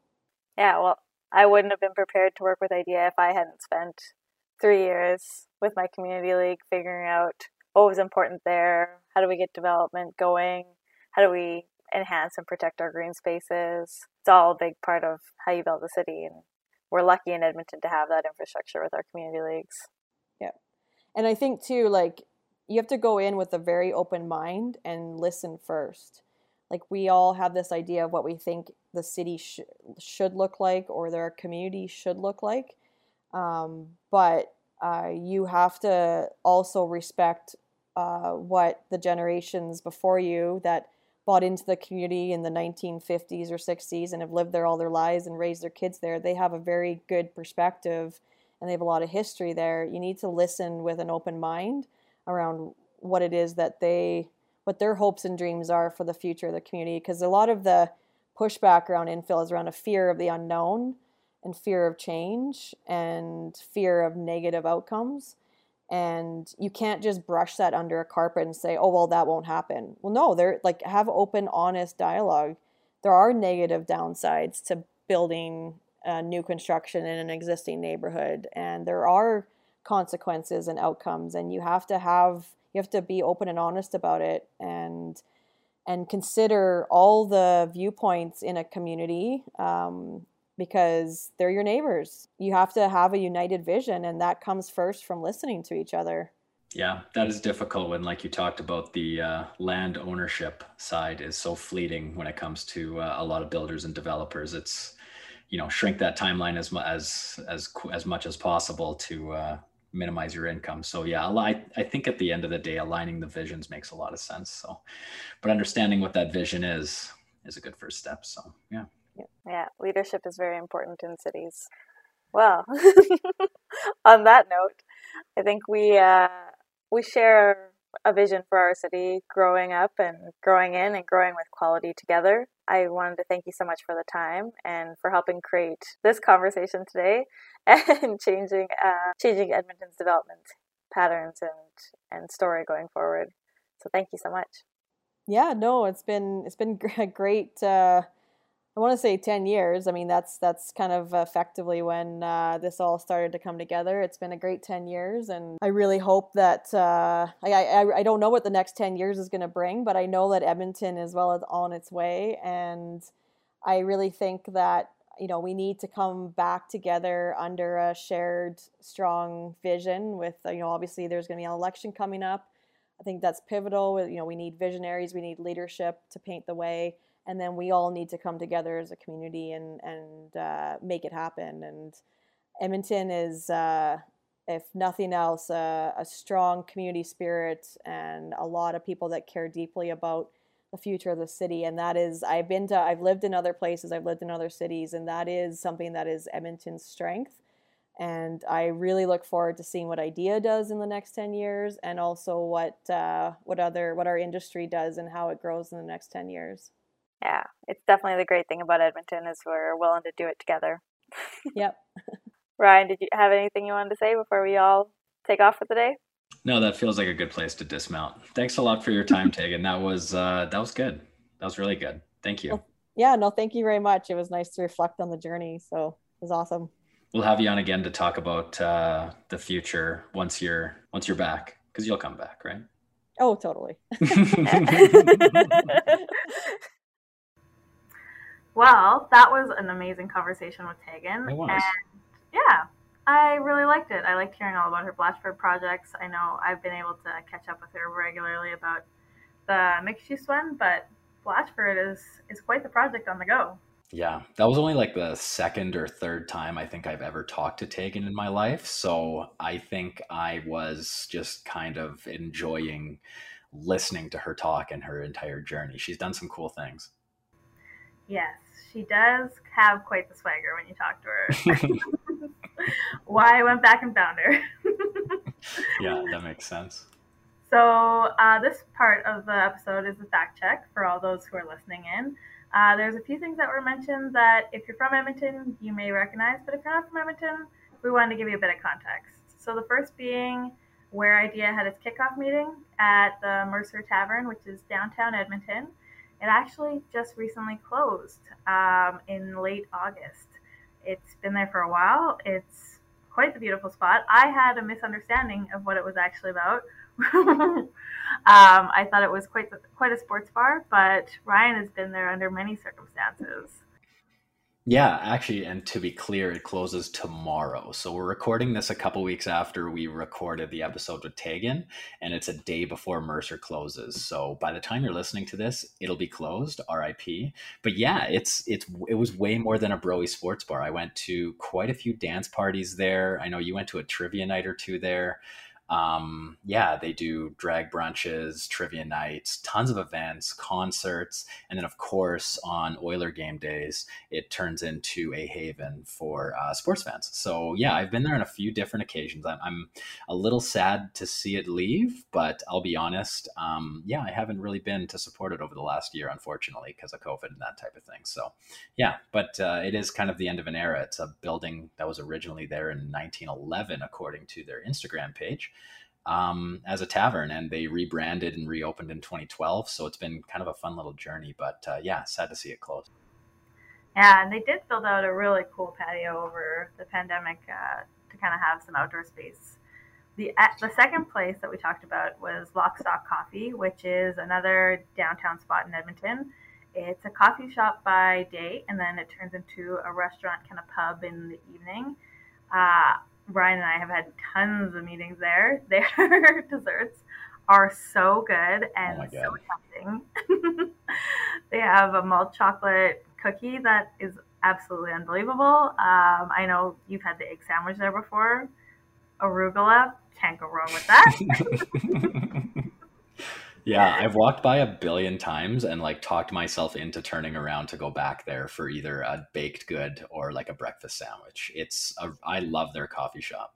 Yeah, well, I wouldn't have been prepared to work with IDEA if I hadn't spent three years with my community league figuring out what was important there, how do we get development going, how do we enhance and protect our green spaces. It's all a big part of how you build a city, and we're lucky in Edmonton to have that infrastructure with our community leagues. Yeah, and I think too, like you have to go in with a very open mind and listen first. Like we all have this idea of what we think the city sh- should look like or their community should look like um, but uh, you have to also respect uh, what the generations before you that bought into the community in the 1950s or 60s and have lived there all their lives and raised their kids there they have a very good perspective and they have a lot of history there. You need to listen with an open mind around what it is that they what their hopes and dreams are for the future of the community because a lot of the pushback around infill is around a fear of the unknown and fear of change and fear of negative outcomes. And you can't just brush that under a carpet and say oh well that won't happen. Well no they're like have open honest dialogue. There are negative downsides to building uh, new construction in an existing neighborhood and there are consequences and outcomes and you have to have you have to be open and honest about it and and consider all the viewpoints in a community um, because they're your neighbors. You have to have a united vision, and that comes first from listening to each other. Yeah, that is difficult when, like you talked about, the uh, land ownership side is so fleeting when it comes to uh, a lot of builders and developers. It's you know shrink that timeline as as as as much as possible to uh, minimize your income. So yeah, I I think at the end of the day, aligning the visions makes a lot of sense. So, but understanding what that vision is is a good first step. So yeah. Yeah, leadership is very important in cities. Well, on that note, I think we uh, we share a vision for our city growing up and growing in and growing with quality together. I wanted to thank you so much for the time and for helping create this conversation today and changing uh, changing Edmonton's development patterns and and story going forward. So thank you so much. Yeah, no, it's been it's been a great uh, I want to say 10 years. I mean, that's that's kind of effectively when uh, this all started to come together. It's been a great 10 years, and I really hope that uh, I, I, I don't know what the next 10 years is going to bring, but I know that Edmonton is well on its way, and I really think that you know we need to come back together under a shared strong vision. With you know, obviously there's going to be an election coming up. I think that's pivotal. You know, we need visionaries, we need leadership to paint the way and then we all need to come together as a community and and uh, make it happen. And Edmonton is, uh, if nothing else, uh, a strong community spirit and a lot of people that care deeply about the future of the city. And that is, I've been to, I've lived in other places, I've lived in other cities, and that is something that is Edmonton's strength. And I really look forward to seeing what IDEA does in the next ten years, and also what uh, what other what our industry does and how it grows in the next ten years. Yeah, it's definitely the great thing about Edmonton is we're willing to do it together. Yep. Ryan, did you have anything you wanted to say before we all take off for the day? No, that feels like a good place to dismount. Thanks a lot for your time, Tegan. That was uh, that was good. That was really good. Thank you. Well, yeah, no, thank you very much. It was nice to reflect on the journey. So it was awesome. We'll have you on again to talk about uh, the future once you're once you're back because you'll come back, right? Oh, totally. Well, that was an amazing conversation with Tegan. It was. And yeah, I really liked it. I liked hearing all about her Blatchford projects. I know I've been able to catch up with her regularly about the mixed use one, but Blatchford is is quite the project on the go. Yeah, that was only like the second or third time I think I've ever talked to Tegan in my life. So I think I was just kind of enjoying listening to her talk and her entire journey. She's done some cool things. Yes, she does have quite the swagger when you talk to her. Why I went back and found her. yeah, that makes sense. So, uh, this part of the episode is a fact check for all those who are listening in. Uh, there's a few things that were mentioned that if you're from Edmonton, you may recognize, but if you're not from Edmonton, we wanted to give you a bit of context. So, the first being where IDEA had its kickoff meeting at the Mercer Tavern, which is downtown Edmonton. It actually just recently closed um, in late August. It's been there for a while. It's quite the beautiful spot. I had a misunderstanding of what it was actually about. um, I thought it was quite quite a sports bar, but Ryan has been there under many circumstances. Yeah, actually, and to be clear, it closes tomorrow. So we're recording this a couple weeks after we recorded the episode with Tegan, and it's a day before Mercer closes. So by the time you're listening to this, it'll be closed. R.I.P. But yeah, it's it's it was way more than a broy sports bar. I went to quite a few dance parties there. I know you went to a trivia night or two there. Um, yeah, they do drag brunches, trivia nights, tons of events, concerts, and then of course on Oiler game days, it turns into a haven for uh, sports fans. So yeah, I've been there on a few different occasions. I'm, I'm a little sad to see it leave, but I'll be honest, um, yeah, I haven't really been to support it over the last year, unfortunately, because of COVID and that type of thing. So yeah, but uh, it is kind of the end of an era. It's a building that was originally there in 1911, according to their Instagram page um, as a tavern, and they rebranded and reopened in 2012. So it's been kind of a fun little journey, but uh, yeah, sad to see it close. Yeah, and they did build out a really cool patio over the pandemic uh, to kind of have some outdoor space. The, the second place that we talked about was Lockstock Coffee, which is another downtown spot in Edmonton. It's a coffee shop by day, and then it turns into a restaurant kind of pub in the evening. Uh, Brian and I have had tons of meetings there. Their desserts are so good and oh so tempting. they have a malt chocolate cookie that is absolutely unbelievable. Um, I know you've had the egg sandwich there before. Arugula, can't go wrong with that. Yeah, I've walked by a billion times and like talked myself into turning around to go back there for either a baked good or like a breakfast sandwich. It's a, I love their coffee shop.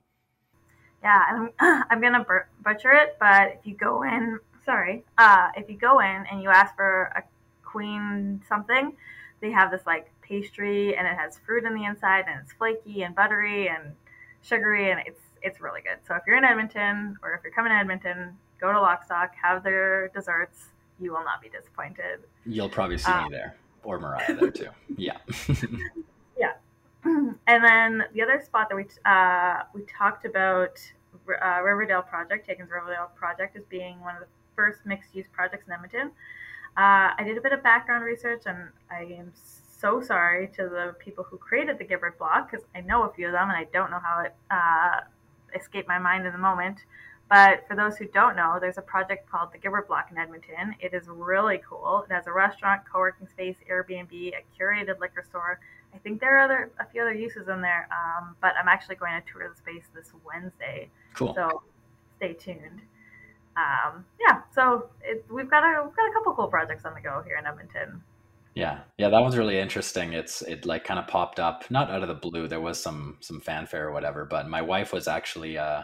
Yeah, I'm I'm gonna butcher it, but if you go in, sorry, uh, if you go in and you ask for a queen something, they have this like pastry and it has fruit in the inside and it's flaky and buttery and sugary and it's it's really good. So if you're in Edmonton or if you're coming to Edmonton, go to Lockstock, have their desserts. You will not be disappointed. You'll probably see um, me there or Mariah there too. Yeah. yeah. And then the other spot that we uh, we talked about uh, Riverdale Project, Tegan's Riverdale Project, as being one of the first mixed use projects in Edmonton. Uh, I did a bit of background research, and I am so sorry to the people who created the Gibbard block because I know a few of them, and I don't know how it uh, escaped my mind in the moment. But for those who don't know, there's a project called the Gibbard Block in Edmonton. It is really cool. It has a restaurant, co-working space, Airbnb, a curated liquor store. I think there are other a few other uses in there, um, but I'm actually going to tour the space this Wednesday. Cool. So stay tuned. Um, yeah, so it, we've got a we've got a couple cool projects on the go here in Edmonton. Yeah, yeah, that one's really interesting. It's it like kind of popped up, not out of the blue. There was some some fanfare or whatever, but my wife was actually. Uh,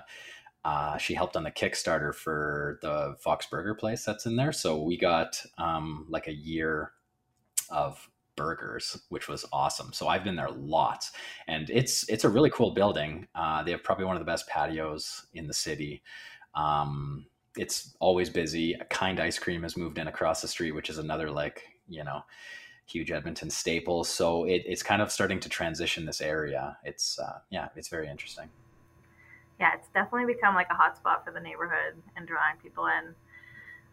uh, she helped on the Kickstarter for the Fox Burger place that's in there. So we got um, like a year of burgers, which was awesome. So I've been there lots, and it's it's a really cool building. Uh, they have probably one of the best patios in the city. Um, it's always busy. Kind ice cream has moved in across the street, which is another like you know huge Edmonton staple. So it, it's kind of starting to transition this area. It's uh, yeah, it's very interesting yeah, it's definitely become like a hotspot for the neighborhood and drawing people in.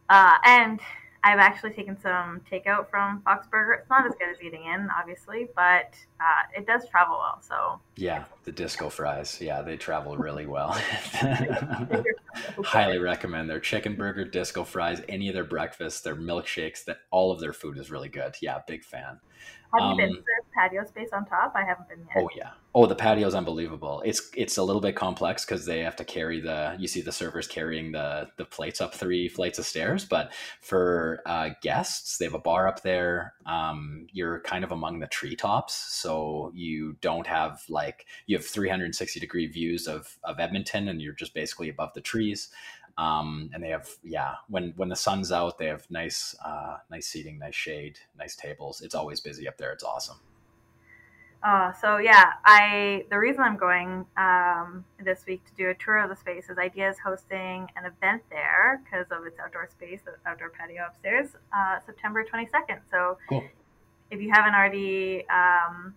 Uh, and I've actually taken some takeout from Fox Burger. It's not as good as eating in, obviously, but uh, it does travel well. So yeah, the disco fries. Yeah, they travel really well. Highly recommend their chicken burger, disco fries, any of their breakfasts, their milkshakes. That all of their food is really good. Yeah, big fan. Have um, you been um, to the patio space on top? I haven't been yet. Oh yeah. Oh, the patio is unbelievable. It's it's a little bit complex because they have to carry the. You see the servers carrying the the plates up three flights of stairs, but for uh, guests, they have a bar up there. Um, you're kind of among the treetops, so you don't have like you have 360 degree views of of Edmonton, and you're just basically above the trees. Um, and they have yeah when when the sun's out they have nice uh, nice seating nice shade nice tables. It's always busy up there. It's awesome. Uh, so yeah i the reason i'm going um, this week to do a tour of the space is ideas hosting an event there because of its outdoor space the outdoor patio upstairs uh, september 22nd so cool. if you haven't already um,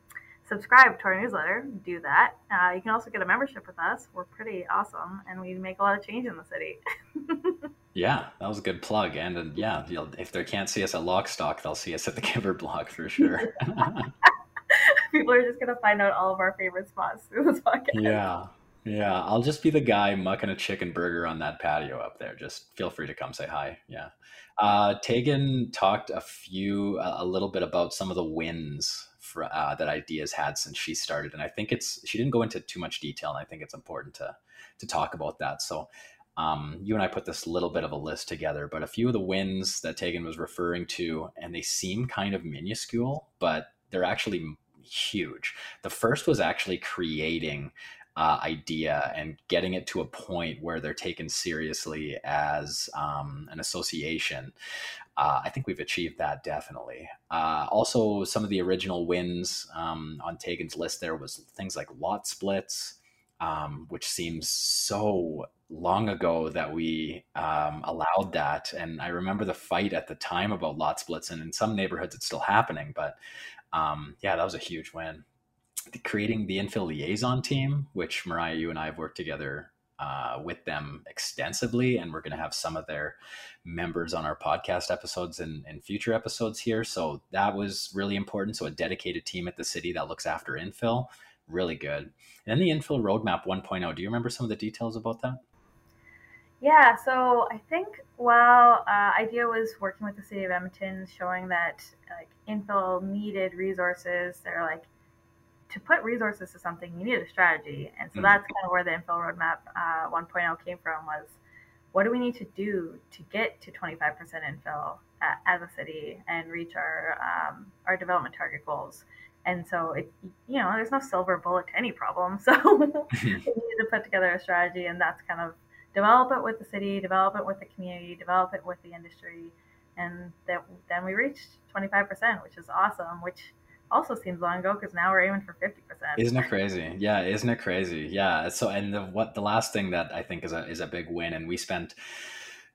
subscribe to our newsletter, do that. Uh, you can also get a membership with us. We're pretty awesome, and we make a lot of change in the city. yeah, that was a good plug. And uh, yeah, if they can't see us at Lockstock, they'll see us at the Gibbard Block for sure. People are just gonna find out all of our favorite spots through this podcast. Yeah. Yeah, I'll just be the guy mucking a chicken burger on that patio up there. Just feel free to come say hi. Yeah. Uh, Tegan talked a few, a little bit about some of the wins uh, that ideas had since she started and i think it's she didn't go into too much detail and i think it's important to to talk about that so um, you and I put this little bit of a list together, but a few of the wins that Tegan was referring to, and they seem kind of minuscule, but they're actually huge. The first was actually creating uh, IDEA and getting it to a point where they're taken seriously as um, an association. Uh, I think we've achieved that definitely. Uh, also, some of the original wins um, on Tegan's list there was things like lot splits, um, which seems so long ago that we um, allowed that. And I remember the fight at the time about lot splits, and in some neighborhoods it's still happening. But um, yeah, that was a huge win. Creating the infill liaison team, which Mariah, you and I have worked together uh, with them extensively, and we're going to have some of their members on our podcast episodes and, and future episodes here. So that was really important. So a dedicated team at the city that looks after infill, really good. And then the infill roadmap 1.0. Do you remember some of the details about that? Yeah, so I think while uh, IDEA was working with the city of Edmonton, showing that like infill needed resources, they're like to put resources to something, you need a strategy, and so mm-hmm. that's kind of where the infill roadmap uh, 1.0 came from. Was what do we need to do to get to 25% infill at, as a city and reach our um, our development target goals? And so it, you know, there's no silver bullet to any problem. So we need to put together a strategy, and that's kind of develop it with the city, develop it with the community, develop it with the industry, and that then we reached 25%, which is awesome. Which also seems long ago because now we're aiming for 50%. Isn't it crazy? Yeah, isn't it crazy? Yeah. So, and the what the last thing that I think is a is a big win, and we spent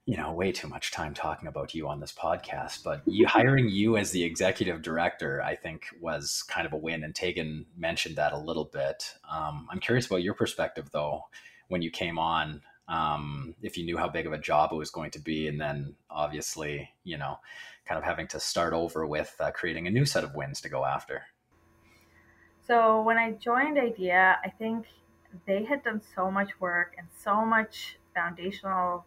you know way too much time talking about you on this podcast but you hiring you as the executive director i think was kind of a win and tegan mentioned that a little bit um, i'm curious about your perspective though when you came on um, if you knew how big of a job it was going to be, and then obviously, you know, kind of having to start over with uh, creating a new set of wins to go after. So when I joined IDEA, I think they had done so much work and so much foundational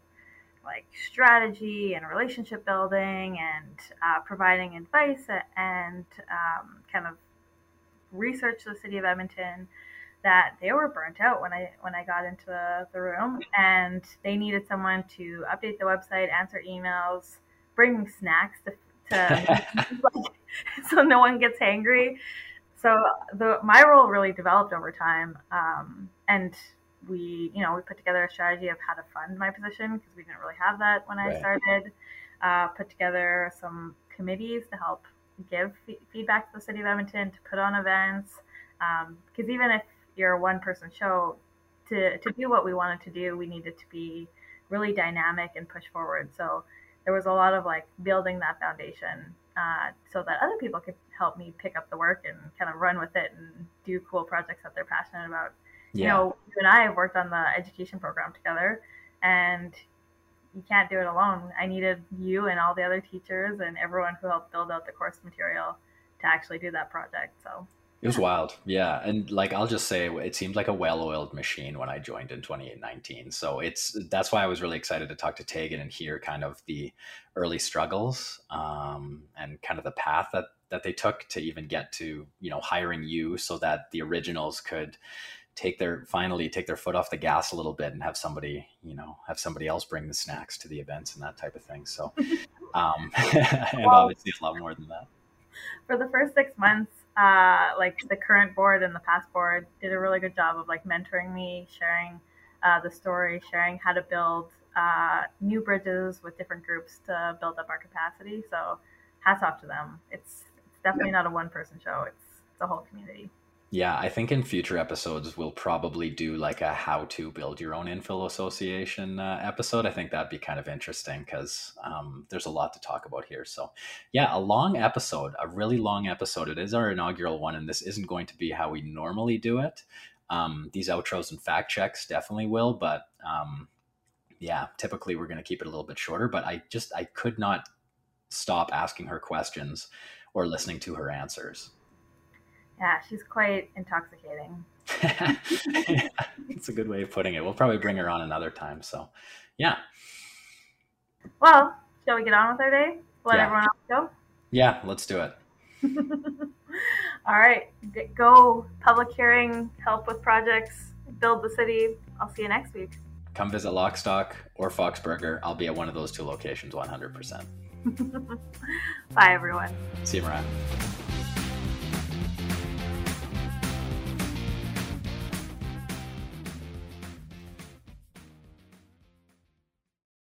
like strategy and relationship building and uh, providing advice and um, kind of research the city of Edmonton that they were burnt out when I when I got into the, the room, and they needed someone to update the website, answer emails, bring snacks to, to like, so no one gets hangry. So the my role really developed over time, um, and we you know we put together a strategy of how to fund my position because we didn't really have that when I started. Uh, put together some committees to help give f- feedback to the city of Edmonton to put on events because um, even if you're a one person show, to, to do what we wanted to do, we needed to be really dynamic and push forward. So there was a lot of like building that foundation uh, so that other people could help me pick up the work and kind of run with it and do cool projects that they're passionate about. Yeah. You know, you and I have worked on the education program together, and you can't do it alone. I needed you and all the other teachers and everyone who helped build out the course material to actually do that project. So it was wild. Yeah. And like, I'll just say it seemed like a well oiled machine when I joined in 2019. So it's, that's why I was really excited to talk to Tegan and hear kind of the early struggles um, and kind of the path that, that they took to even get to, you know, hiring you so that the originals could take their, finally take their foot off the gas a little bit and have somebody, you know, have somebody else bring the snacks to the events and that type of thing. So, um, and obviously a lot more than that. For the first six months, uh, like the current board and the past board did a really good job of like mentoring me, sharing uh, the story, sharing how to build uh, new bridges with different groups to build up our capacity. So hats off to them. It's, it's definitely not a one person show. It's it's a whole community. Yeah, I think in future episodes we'll probably do like a how to build your own infill association uh, episode. I think that'd be kind of interesting because um, there's a lot to talk about here. So, yeah, a long episode, a really long episode. It is our inaugural one, and this isn't going to be how we normally do it. Um, these outros and fact checks definitely will, but um, yeah, typically we're going to keep it a little bit shorter. But I just I could not stop asking her questions or listening to her answers. Yeah, she's quite intoxicating. yeah, it's a good way of putting it. We'll probably bring her on another time. So, yeah. Well, shall we get on with our day? Let yeah. everyone else go? Yeah, let's do it. All right. Go public hearing, help with projects, build the city. I'll see you next week. come visit Lockstock or Foxburger. I'll be at one of those two locations 100%. Bye, everyone. See you, Mariah.